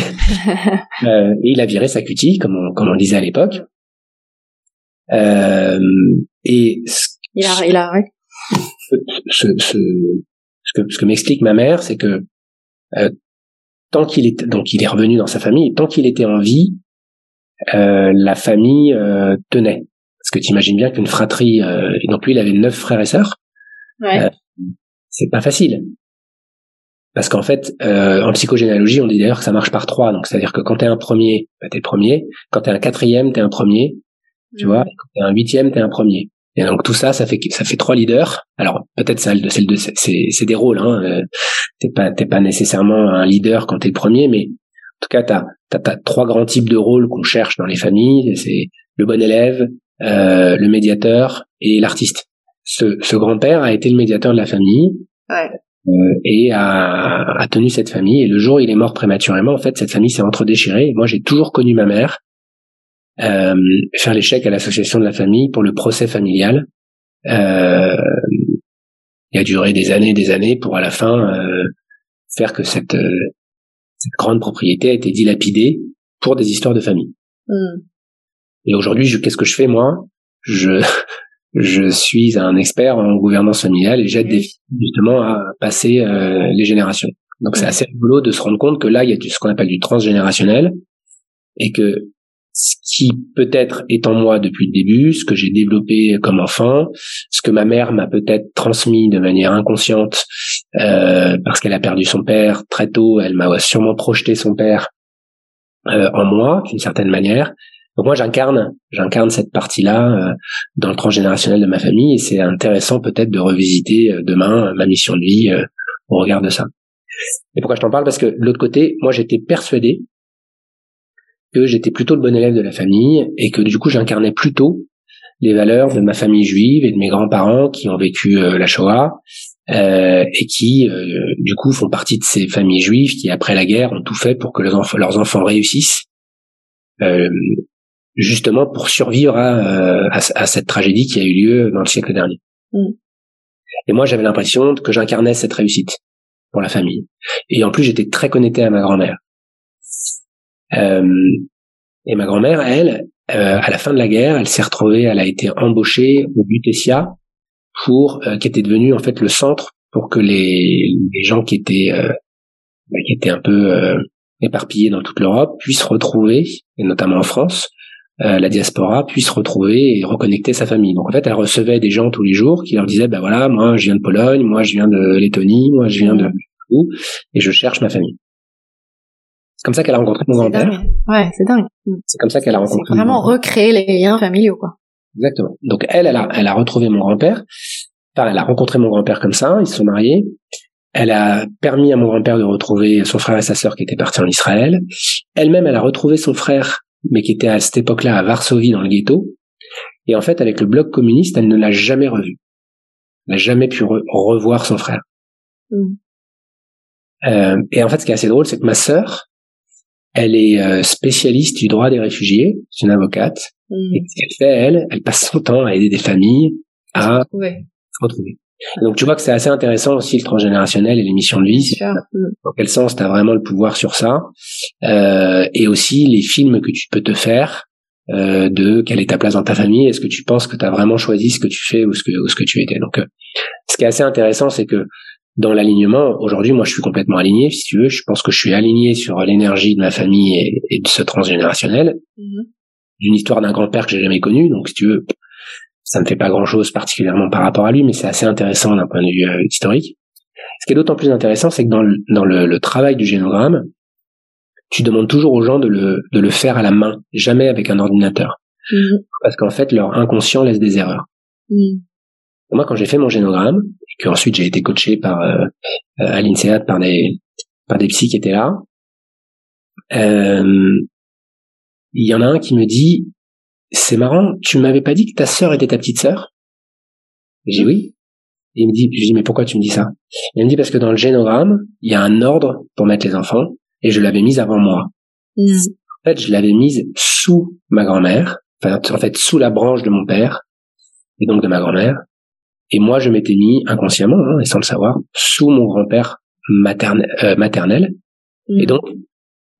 *laughs* euh, et il a viré sa cutie, comme on, comme on disait à l'époque. Euh, et il a, il a, ce, ce, ce, que, ce que m'explique ma mère, c'est que euh, tant qu'il est, donc il est revenu dans sa famille, tant qu'il était en vie, euh, la famille euh, tenait. Parce que tu imagines bien qu'une fratrie, euh, donc lui, il avait neuf frères et sœurs. Ouais. Euh, c'est pas facile. Parce qu'en fait, euh, en psychogénéalogie, on dit d'ailleurs que ça marche par trois. Donc, c'est-à-dire que quand t'es un premier, bah, t'es premier. Quand t'es un quatrième, t'es un premier. Tu vois? Quand t'es un huitième, t'es un premier. Et donc tout ça, ça fait ça fait trois leaders. Alors peut-être ça, c'est c'est des rôles. Hein. Euh, t'es pas t'es pas nécessairement un leader quand t'es le premier, mais en tout cas t'as t'as, trois grands types de rôles qu'on cherche dans les familles. C'est le bon élève, euh, le médiateur et l'artiste. Ce, ce grand-père a été le médiateur de la famille. Ouais. Euh, et a, a, tenu cette famille. Et le jour où il est mort prématurément, en fait, cette famille s'est entre-déchirée. Moi, j'ai toujours connu ma mère euh, faire l'échec à l'association de la famille pour le procès familial. Euh, il a duré des années et des années pour à la fin euh, faire que cette, euh, cette, grande propriété a été dilapidée pour des histoires de famille. Mm. Et aujourd'hui, qu'est-ce que je fais moi? Je *laughs* je suis un expert en gouvernance familiale et j'aide des filles justement à passer euh, les générations. Donc c'est assez rigolo de se rendre compte que là, il y a du, ce qu'on appelle du transgénérationnel et que ce qui peut-être est en moi depuis le début, ce que j'ai développé comme enfant, ce que ma mère m'a peut-être transmis de manière inconsciente euh, parce qu'elle a perdu son père très tôt, elle m'a sûrement projeté son père euh, en moi d'une certaine manière. Donc moi j'incarne, j'incarne cette partie-là euh, dans le transgénérationnel de ma famille et c'est intéressant peut-être de revisiter euh, demain ma mission de vie euh, au regard de ça. Et pourquoi je t'en parle? Parce que de l'autre côté, moi j'étais persuadé que j'étais plutôt le bon élève de la famille et que du coup j'incarnais plutôt les valeurs de ma famille juive et de mes grands-parents qui ont vécu la Shoah euh, et qui du coup font partie de ces familles juives qui après la guerre ont tout fait pour que leurs enfants, leurs enfants réussissent euh, justement pour survivre à, euh, à, cette tragédie qui a eu lieu dans le siècle dernier. Mm. Et moi, j'avais l'impression que j'incarnais cette réussite pour la famille. Et en plus, j'étais très connecté à ma grand-mère. Euh, et ma grand-mère, elle, euh, à la fin de la guerre, elle s'est retrouvée, elle a été embauchée au Butesia pour, qui était devenu en fait le centre pour que les, les gens qui étaient bah, qui étaient un peu éparpillés dans toute l'Europe puissent retrouver, et notamment en France, euh, la diaspora puisse retrouver et reconnecter sa famille. Donc en fait, elle recevait des gens tous les jours qui leur disaient, ben voilà, moi je viens de Pologne, moi je viens de Lettonie, moi je viens de où, et je cherche ma famille. C'est comme ça qu'elle a rencontré mon grand-père. Ouais, c'est dingue. C'est comme ça qu'elle a rencontré. Vraiment recréer les liens familiaux, quoi. Exactement. Donc elle, elle a, elle a retrouvé mon grand-père. Enfin, elle a rencontré mon grand-père comme ça. Ils se sont mariés. Elle a permis à mon grand-père de retrouver son frère et sa sœur qui étaient partis en Israël. Elle-même, elle a retrouvé son frère mais qui était à cette époque-là à Varsovie dans le ghetto. Et en fait, avec le bloc communiste, elle ne l'a jamais revu. Elle n'a jamais pu revoir son frère. Mm. Euh, et en fait, ce qui est assez drôle, c'est que ma sœur, elle est euh, spécialiste du droit des réfugiés, c'est une avocate. Mm. Et ce qu'elle fait, elle, elle passe son temps à aider des familles à se retrouver. Donc tu vois que c'est assez intéressant aussi le transgénérationnel et les missions de vie. Dans quel sens tu as vraiment le pouvoir sur ça euh, Et aussi les films que tu peux te faire euh, de quelle est ta place dans ta famille Est-ce que tu penses que tu as vraiment choisi ce que tu fais ou ce que, ou ce que tu étais? Donc euh, ce qui est assez intéressant, c'est que dans l'alignement, aujourd'hui, moi, je suis complètement aligné, si tu veux. Je pense que je suis aligné sur l'énergie de ma famille et, de ce transgénérationnel, mm-hmm. d'une histoire d'un grand-père que j'ai jamais connu. Donc, si tu veux, ça ne fait pas grand-chose particulièrement par rapport à lui, mais c'est assez intéressant d'un point de vue euh, historique. Ce qui est d'autant plus intéressant, c'est que dans, le, dans le, travail du génogramme, tu demandes toujours aux gens de le, de le faire à la main, jamais avec un ordinateur. Mmh. Parce qu'en fait, leur inconscient laisse des erreurs. Mmh. Moi, quand j'ai fait mon génogramme, et que ensuite j'ai été coaché par euh, euh à l'INSEAD par des par des psys qui étaient là, euh, il y en a un qui me dit c'est marrant, tu m'avais pas dit que ta sœur était ta petite sœur? J'ai dit oui. Et il me dit, je dis mais pourquoi tu me dis ça? Il me dit parce que dans le génogramme, il y a un ordre pour mettre les enfants et je l'avais mise avant moi. Mm. En fait, je l'avais mise sous ma grand-mère, enfin en fait sous la branche de mon père et donc de ma grand-mère. Et moi, je m'étais mis inconsciemment, hein, et sans le savoir, sous mon grand-père maternel, euh, maternel. Et mm. donc,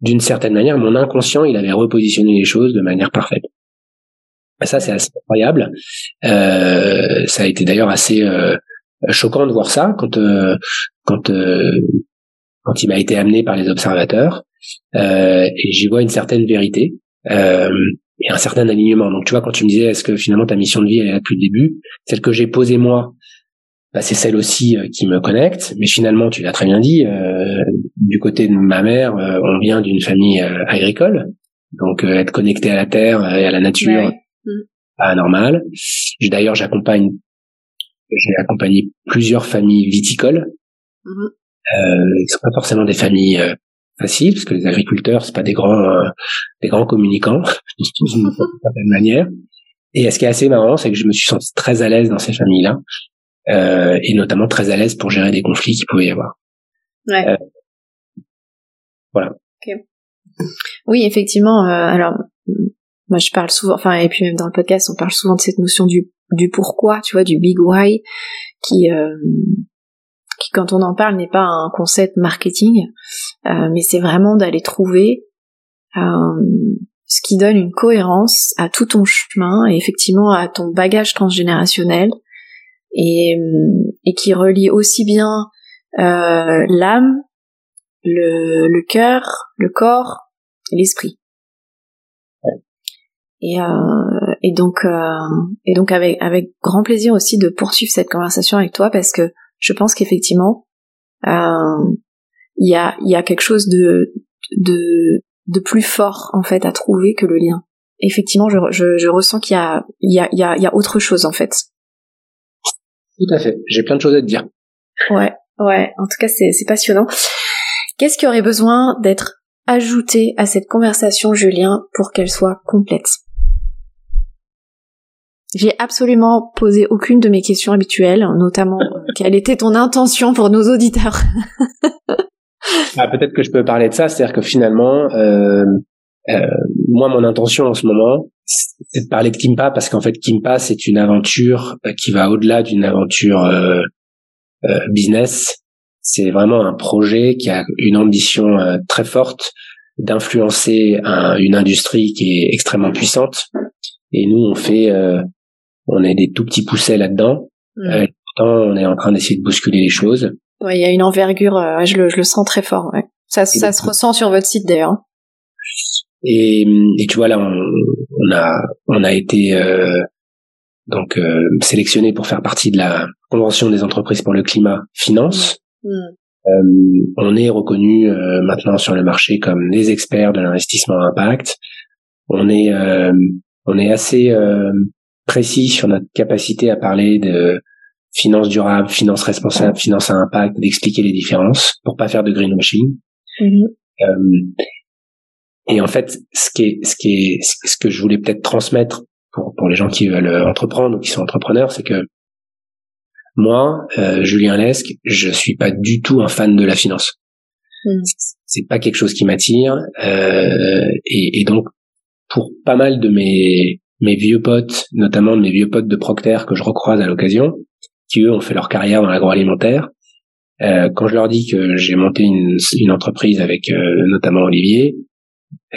d'une certaine manière, mon inconscient, il avait repositionné les choses de manière parfaite. Ça, c'est assez incroyable. Euh, ça a été d'ailleurs assez euh, choquant de voir ça quand euh, quand euh, quand il m'a été amené par les observateurs euh, et j'y vois une certaine vérité et un certain alignement. Donc tu vois quand tu me disais est-ce que finalement ta mission de vie elle est là depuis le début, celle que j'ai posée moi bah, c'est celle aussi qui me connecte. Mais finalement, tu l'as très bien dit, du côté de ma mère, on vient d'une famille agricole, donc être connecté à la terre et à la nature. Pas normal. D'ailleurs, j'accompagne, j'ai accompagné plusieurs familles viticoles. Mm euh, sont pas forcément des familles facile parce que les agriculteurs c'est pas des grands euh, des grands communicants. *laughs* D'une certaine manière. Et ce qui est assez marrant c'est que je me suis senti très à l'aise dans ces familles là euh, et notamment très à l'aise pour gérer des conflits qu'il pouvait y avoir. Ouais. Euh, voilà. Oui effectivement euh, alors moi je parle souvent enfin et puis même dans le podcast on parle souvent de cette notion du du pourquoi tu vois du big why qui euh, qui quand on en parle n'est pas un concept marketing, euh, mais c'est vraiment d'aller trouver euh, ce qui donne une cohérence à tout ton chemin et effectivement à ton bagage transgénérationnel et, euh, et qui relie aussi bien euh, l'âme, le, le cœur, le corps, l'esprit. Et, euh, et donc, euh, et donc avec, avec grand plaisir aussi de poursuivre cette conversation avec toi parce que je pense qu'effectivement, euh, il y a, y a quelque chose de, de, de plus fort en fait à trouver que le lien. Effectivement, je, je, je ressens qu'il y a, il y, a, il y, a, il y a autre chose en fait. Tout à fait. J'ai plein de choses à te dire. Ouais, ouais. En tout cas, c'est, c'est passionnant. Qu'est-ce qui aurait besoin d'être ajouté à cette conversation, Julien, pour qu'elle soit complète? J'ai absolument posé aucune de mes questions habituelles, notamment euh, *laughs* quelle était ton intention pour nos auditeurs. *laughs* ah, Peut-être que je peux parler de ça, c'est-à-dire que finalement, euh, euh, moi, mon intention en ce moment, c'est de parler de Kimpa parce qu'en fait, Kimpa, c'est une aventure euh, qui va au-delà d'une aventure euh, euh, business. C'est vraiment un projet qui a une ambition très forte d'influencer une industrie qui est extrêmement puissante. Et nous, on fait on est des tout petits poussets là-dedans. Mm. Euh, pourtant, on est en train d'essayer de bousculer les choses. Ouais, il y a une envergure, euh, je, le, je le sens très fort. Ouais. Ça, ça se ressent sur votre site d'ailleurs. Et, et tu vois là, on, on a on a été euh, donc euh, sélectionné pour faire partie de la convention des entreprises pour le climat finance. Mm. Euh, on est reconnu euh, maintenant sur le marché comme des experts de l'investissement impact. On est on est assez précis sur notre capacité à parler de finances durables, finances responsables, finances à impact, d'expliquer les différences pour pas faire de greenwashing. Mm euh, et en fait, ce qui est, ce qui est, ce que je voulais peut-être transmettre pour, pour les gens qui veulent entreprendre ou qui sont entrepreneurs, c'est que moi, euh, Julien Lesque, je suis pas du tout un fan de la finance. Mm. C'est pas quelque chose qui m'attire. Euh, et, et donc, pour pas mal de mes mes vieux potes, notamment mes vieux potes de Procter que je recroise à l'occasion, qui eux ont fait leur carrière dans l'agroalimentaire. Euh, quand je leur dis que j'ai monté une, une, entreprise avec euh, notamment Olivier,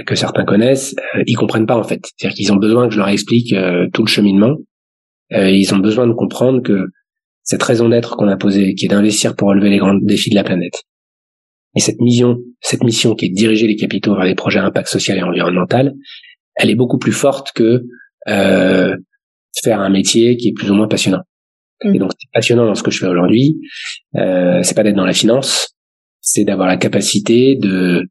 que certains connaissent, euh, ils comprennent pas en fait. C'est-à-dire qu'ils ont besoin que je leur explique euh, tout le cheminement. Euh, ils ont besoin de comprendre que cette raison d'être qu'on a posée, qui est d'investir pour relever les grands défis de la planète, et cette mission, cette mission qui est de diriger les capitaux vers des projets à impact social et environnemental, elle est beaucoup plus forte que euh, faire un métier qui est plus ou moins passionnant. Et mm. donc, c'est passionnant dans ce que je fais aujourd'hui. Euh, c'est pas d'être dans la finance, c'est d'avoir la capacité de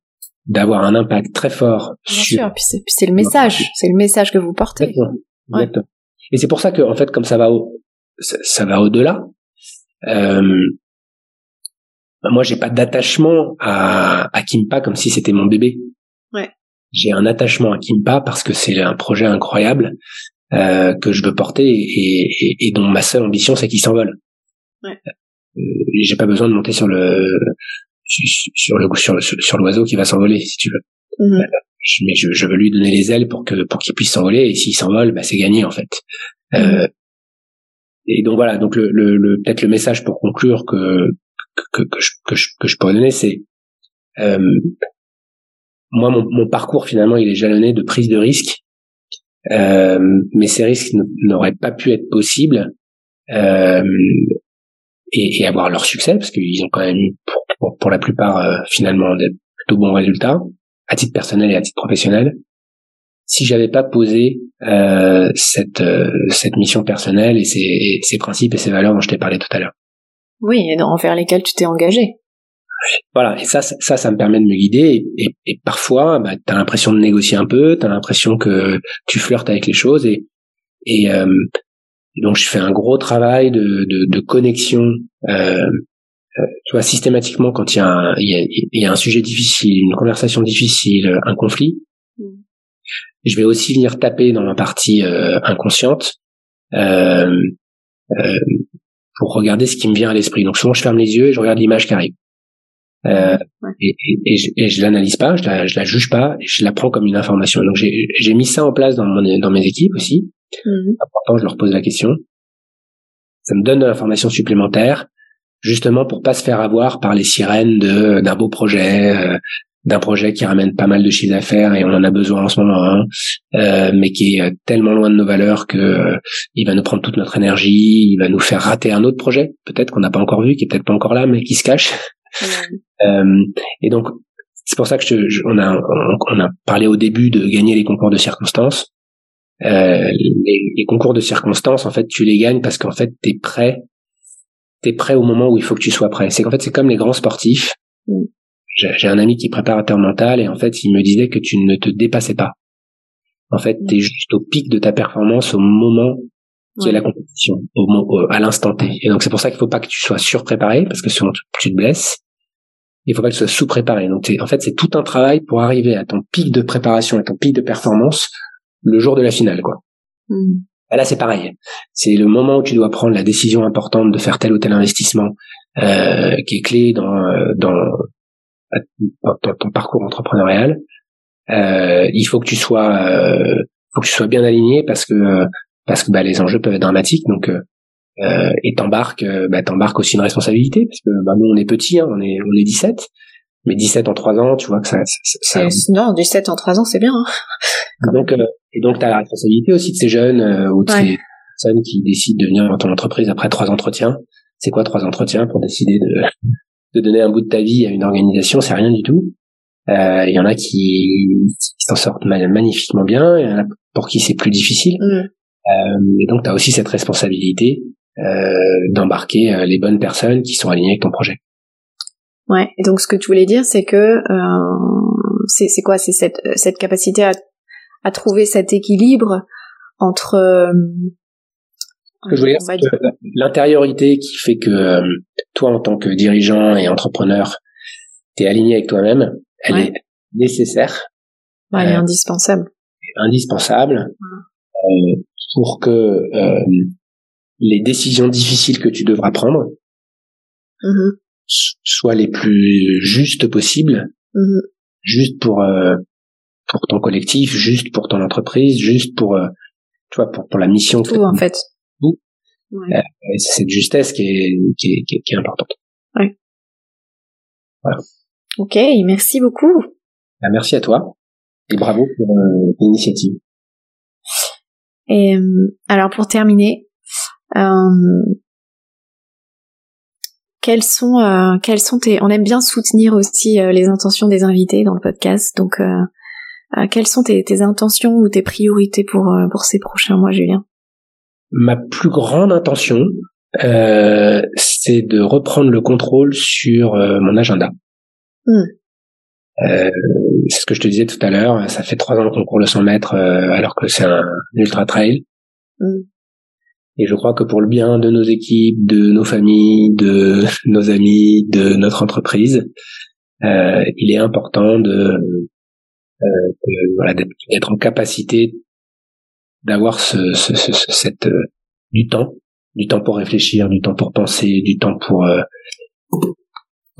d'avoir un impact très fort Bien sur. Sûr, puis c'est le message, c'est le message que vous portez. Exactement. Exactement. Et c'est pour ça que, en fait, comme ça va au, ça, ça va au-delà. Euh, moi, j'ai pas d'attachement à, à Kimpa comme si c'était mon bébé. J'ai un attachement à Kimpa parce que c'est un projet incroyable euh, que je veux porter et, et, et, dont ma seule ambition c'est qu'il s'envole. Ouais. Euh, j'ai pas besoin de monter sur le sur le sur, sur l'oiseau qui va s'envoler si tu veux. Mm-hmm. Mais je, je, veux lui donner les ailes pour que pour qu'il puisse s'envoler et s'il s'envole, bah, c'est gagné en fait. Mm-hmm. Euh, et donc voilà, donc le, le, le peut-être le message pour conclure que que, que, je, que, je, que je pourrais donner, c'est euh, moi, mon, parcours finalement, il est jalonné de prise de risques, euh, mais ces risques n'auraient pas pu être possibles euh, et, avoir leur succès parce qu'ils ont quand même eu, pour, la plupart, euh, finalement, des plutôt bons résultats à titre personnel et à titre professionnel. Si j'avais pas posé euh, cette euh, cette mission personnelle et ces, et ces principes et ces valeurs dont je t'ai parlé tout à l'heure. Oui, et envers lesquels tu t'es engagé. Voilà, et ça, ça, ça me permet de me guider. Et, et, parfois, bah, tu as l'impression de négocier un peu, tu as l'impression que tu flirtes avec les choses. Et, et, euh, donc, je fais un gros travail de, de, de connexion. Euh, euh tu vois, systématiquement, quand il y, a un, il, y a, il y a un sujet difficile, une conversation difficile, un conflit, mm. je vais aussi venir taper dans la partie euh, inconsciente euh, pour regarder ce qui me vient à l'esprit. Donc souvent, je ferme les yeux et je regarde l'image qui arrive. Euh, et, et, je, et, je, l'analyse pas, je la, je la juge pas, je la prends comme une information. Donc j'ai mis ça en place dans, mon, dans mes équipes aussi. Mmh. Important, je leur pose la question. Ça me donne de l'information supplémentaire, justement pour pas se faire avoir par les sirènes de d'un beau projet, euh, d'un projet qui ramène pas mal de chiffres d'affaires et on en a besoin en ce moment, hein, euh, mais qui est tellement loin de nos valeurs que euh, il va nous prendre toute notre énergie, il va nous faire rater un autre projet, peut-être qu'on n'a pas encore vu, qui est peut-être pas encore là, mais qui se cache. Euh, et donc, c'est pour ça que je, on, a, on, a parlé au début de gagner les concours de circonstances. Euh, les, les, concours de circonstances, en fait, tu les gagnes parce qu'en fait, t'es prêt. T'es prêt au moment où il faut que tu sois prêt. C'est qu'en fait, c'est comme les grands sportifs. Mm. J'ai un ami qui prépare un terme mental et en fait, il me disait que tu ne te dépassais pas. En fait, mm. t'es juste au pic de ta performance au moment qui est la compétition, au, à l'instant T. Et donc, c'est pour ça qu'il faut pas que tu sois surpréparé parce que sinon tu te blesses il faut pas que tu sois sous-préparé. Donc, en fait, c'est tout un travail pour arriver à ton pic de préparation et ton pic de performance le jour de la finale, quoi. Mm. là, c'est pareil. C'est le moment où tu dois prendre la décision importante de faire tel ou tel investissement euh, qui est clé dans, euh, dans, dans ton parcours entrepreneurial. Euh, il faut que tu sois, euh, faut que tu sois bien aligné parce que parce que bah, les enjeux peuvent être dramatiques. Donc euh, euh, et t'embarques euh, bah, t'embarques aussi une responsabilité parce que bah, nous on est petits hein, on est on est 17 mais 17 en 3 ans tu vois que ça, ça, non 17 en 3 ans c'est bien hein. *laughs* donc euh, et donc t'as la responsabilité aussi de ces jeunes ou de ces personnes qui décident de venir dans ton entreprise après trois entretiens c'est quoi trois entretiens pour décider de de donner un bout de ta vie à une organisation? C'est rien du tout il y en a qui, s'en sortent magnifiquement bien il y en a pour qui c'est plus difficile mm. Et donc tu as aussi cette responsabilité euh, d'embarquer euh, les bonnes personnes qui sont alignées avec ton projet. Ouais. Et donc ce que tu voulais dire, c'est que euh, c'est quoi? C'est cette cette capacité à, à trouver cet équilibre entre euh, je voulais dire, l'intériorité qui fait que toi, en tant que dirigeant et entrepreneur, tu es aligné avec toi-même, elle est nécessaire. Ouais, elle est indispensable. Indispensable euh, pour que les décisions difficiles que tu devras prendre mm-hmm. soient les plus justes possibles, mm-hmm. juste pour euh, pour ton collectif, juste pour ton entreprise, juste pour euh, tu vois pour pour la mission. Tout en fait. Euh, c'est cette justesse qui est qui est, qui est, importante. Ouais. Voilà. Ok, merci beaucoup. Bah, merci à toi et bravo pour l'initiative. Et alors pour terminer, euh, quels sont euh, quels sont tes on aime bien soutenir aussi euh, les intentions des invités dans le podcast. Donc quelles sont tes, tes, intentions ou tes priorités pour pour ces prochains mois Julien? Ma plus grande intention euh, c'est de reprendre le contrôle sur mon agenda. Hmm. Euh, c'est ce que je te disais tout à l'heure ça fait trois ans qu'on court le 100 mètres alors que c'est un ultra trail hmm. Et je crois que pour le bien de nos équipes, de nos familles, de *laughs* nos amis, de notre entreprise, euh, il est important de, euh, voilà, d'être en capacité d'avoir ce, ce, ce, cette euh, du temps, du temps pour réfléchir, du temps pour penser, du temps pour euh,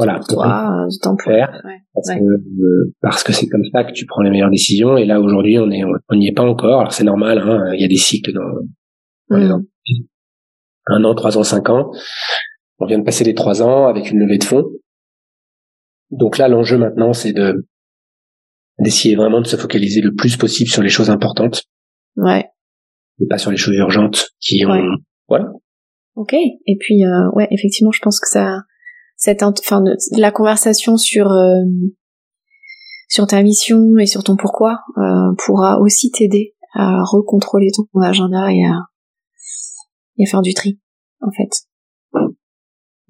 voilà, pour du temps pour faire, parce que euh, parce que c'est comme ça que tu prends les meilleures décisions. Et là aujourd'hui, on est on n'y est pas encore. Alors c'est normal, hein, il y a des cycles dans, dans les mmh un an, trois ans, cinq ans. On vient de passer les trois ans avec une levée de fonds. Donc là, l'enjeu maintenant, c'est de d'essayer vraiment de se focaliser le plus possible sur les choses importantes. Ouais. Et pas sur les choses urgentes qui ont. Voilà. Ok. Et puis, euh, ouais, effectivement, je pense que ça, cette, enfin, la conversation sur euh, sur ta mission et sur ton pourquoi euh, pourra aussi t'aider à recontrôler ton agenda et à et faire du tri, en fait.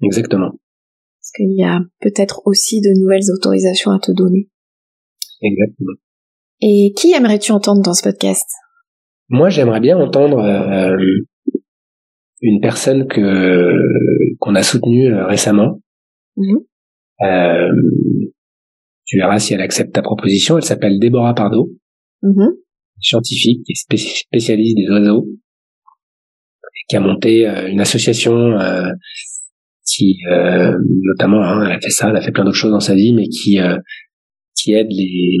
Exactement. Parce qu'il y a peut-être aussi de nouvelles autorisations à te donner. Exactement. Et qui aimerais-tu entendre dans ce podcast? Moi, j'aimerais bien entendre euh, une personne que qu'on a soutenue récemment. Mhm. Euh, tu verras si elle accepte ta proposition. Elle s'appelle Déborah Pardo, Mhm. scientifique et spé- spécialiste des oiseaux, et qui a monté euh, une association euh, qui, euh, notamment, hein, elle a fait ça, elle a fait plein d'autres choses dans sa vie, mais qui euh, qui aide les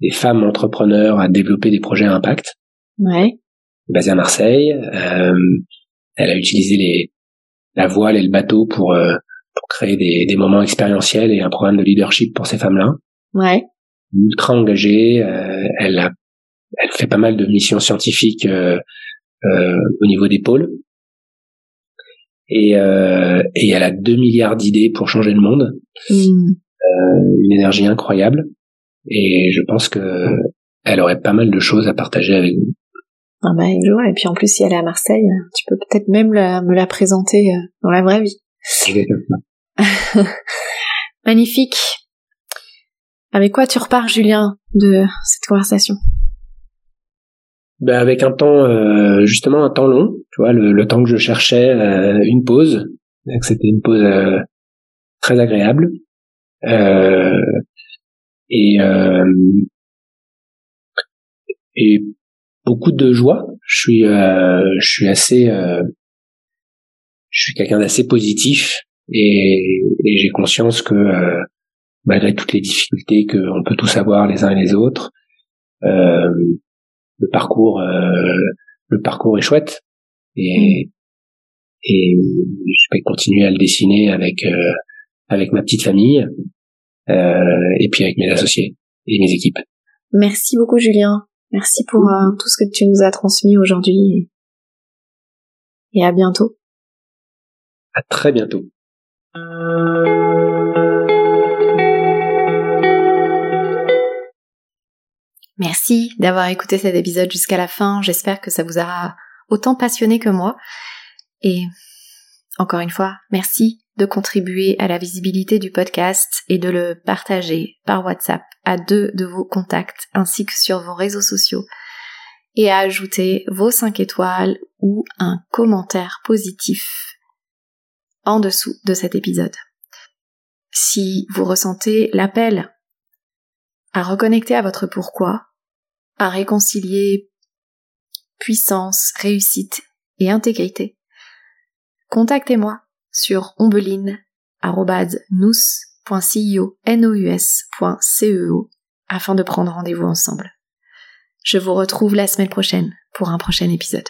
les femmes entrepreneurs à développer des projets à impact. Ouais. basée à Marseille. Elle a utilisé les, la voile et le bateau pour, euh, pour créer des, des moments expérientiels et un programme de leadership pour ces femmes-là. Ouais. Ultra engagée, euh, elle a, elle fait pas mal de missions scientifiques euh, euh, au niveau des pôles. Et, euh, et elle a 2 milliards d'idées pour changer le monde, Hmm. une énergie incroyable. Et je pense que elle aurait pas mal de choses à partager avec vous. Ah bah, vois. Et puis en plus, si elle est à Marseille, tu peux peut-être même la- me la présenter euh, dans la vraie vie. *laughs* Magnifique. Avec quoi tu repars, Julien, de cette conversation? Ben avec un temps euh, justement un temps long, tu vois, le, le temps que je cherchais euh, une pause, c'était une pause euh, très agréable Euh, et euh, et beaucoup de joie. Je suis euh, je suis assez euh, je suis quelqu'un d'assez positif et, et j'ai conscience que euh, malgré toutes les difficultés qu'on peut tous avoir les uns et les autres, euh, le parcours euh, le parcours est chouette et et je vais continuer à le dessiner avec euh, avec ma petite famille euh, et puis avec mes associés et mes équipes. Merci beaucoup, Julien. Merci pour euh, tout ce que tu nous as transmis aujourd'hui. Et à bientôt. À très bientôt. Merci d'avoir écouté cet épisode jusqu'à la fin. J'espère que ça vous aura autant passionné que moi. Et encore une fois, merci de contribuer à la visibilité du podcast et de le partager par WhatsApp à deux de vos contacts ainsi que sur vos réseaux sociaux et à ajouter vos 5 étoiles ou un commentaire positif en dessous de cet épisode. Si vous ressentez l'appel à reconnecter à votre pourquoi, à réconcilier puissance, réussite et intégrité, contactez-moi sur ombeline.nous.ceo nous.ceo afin de prendre rendez-vous ensemble. Je vous retrouve la semaine prochaine pour un prochain épisode.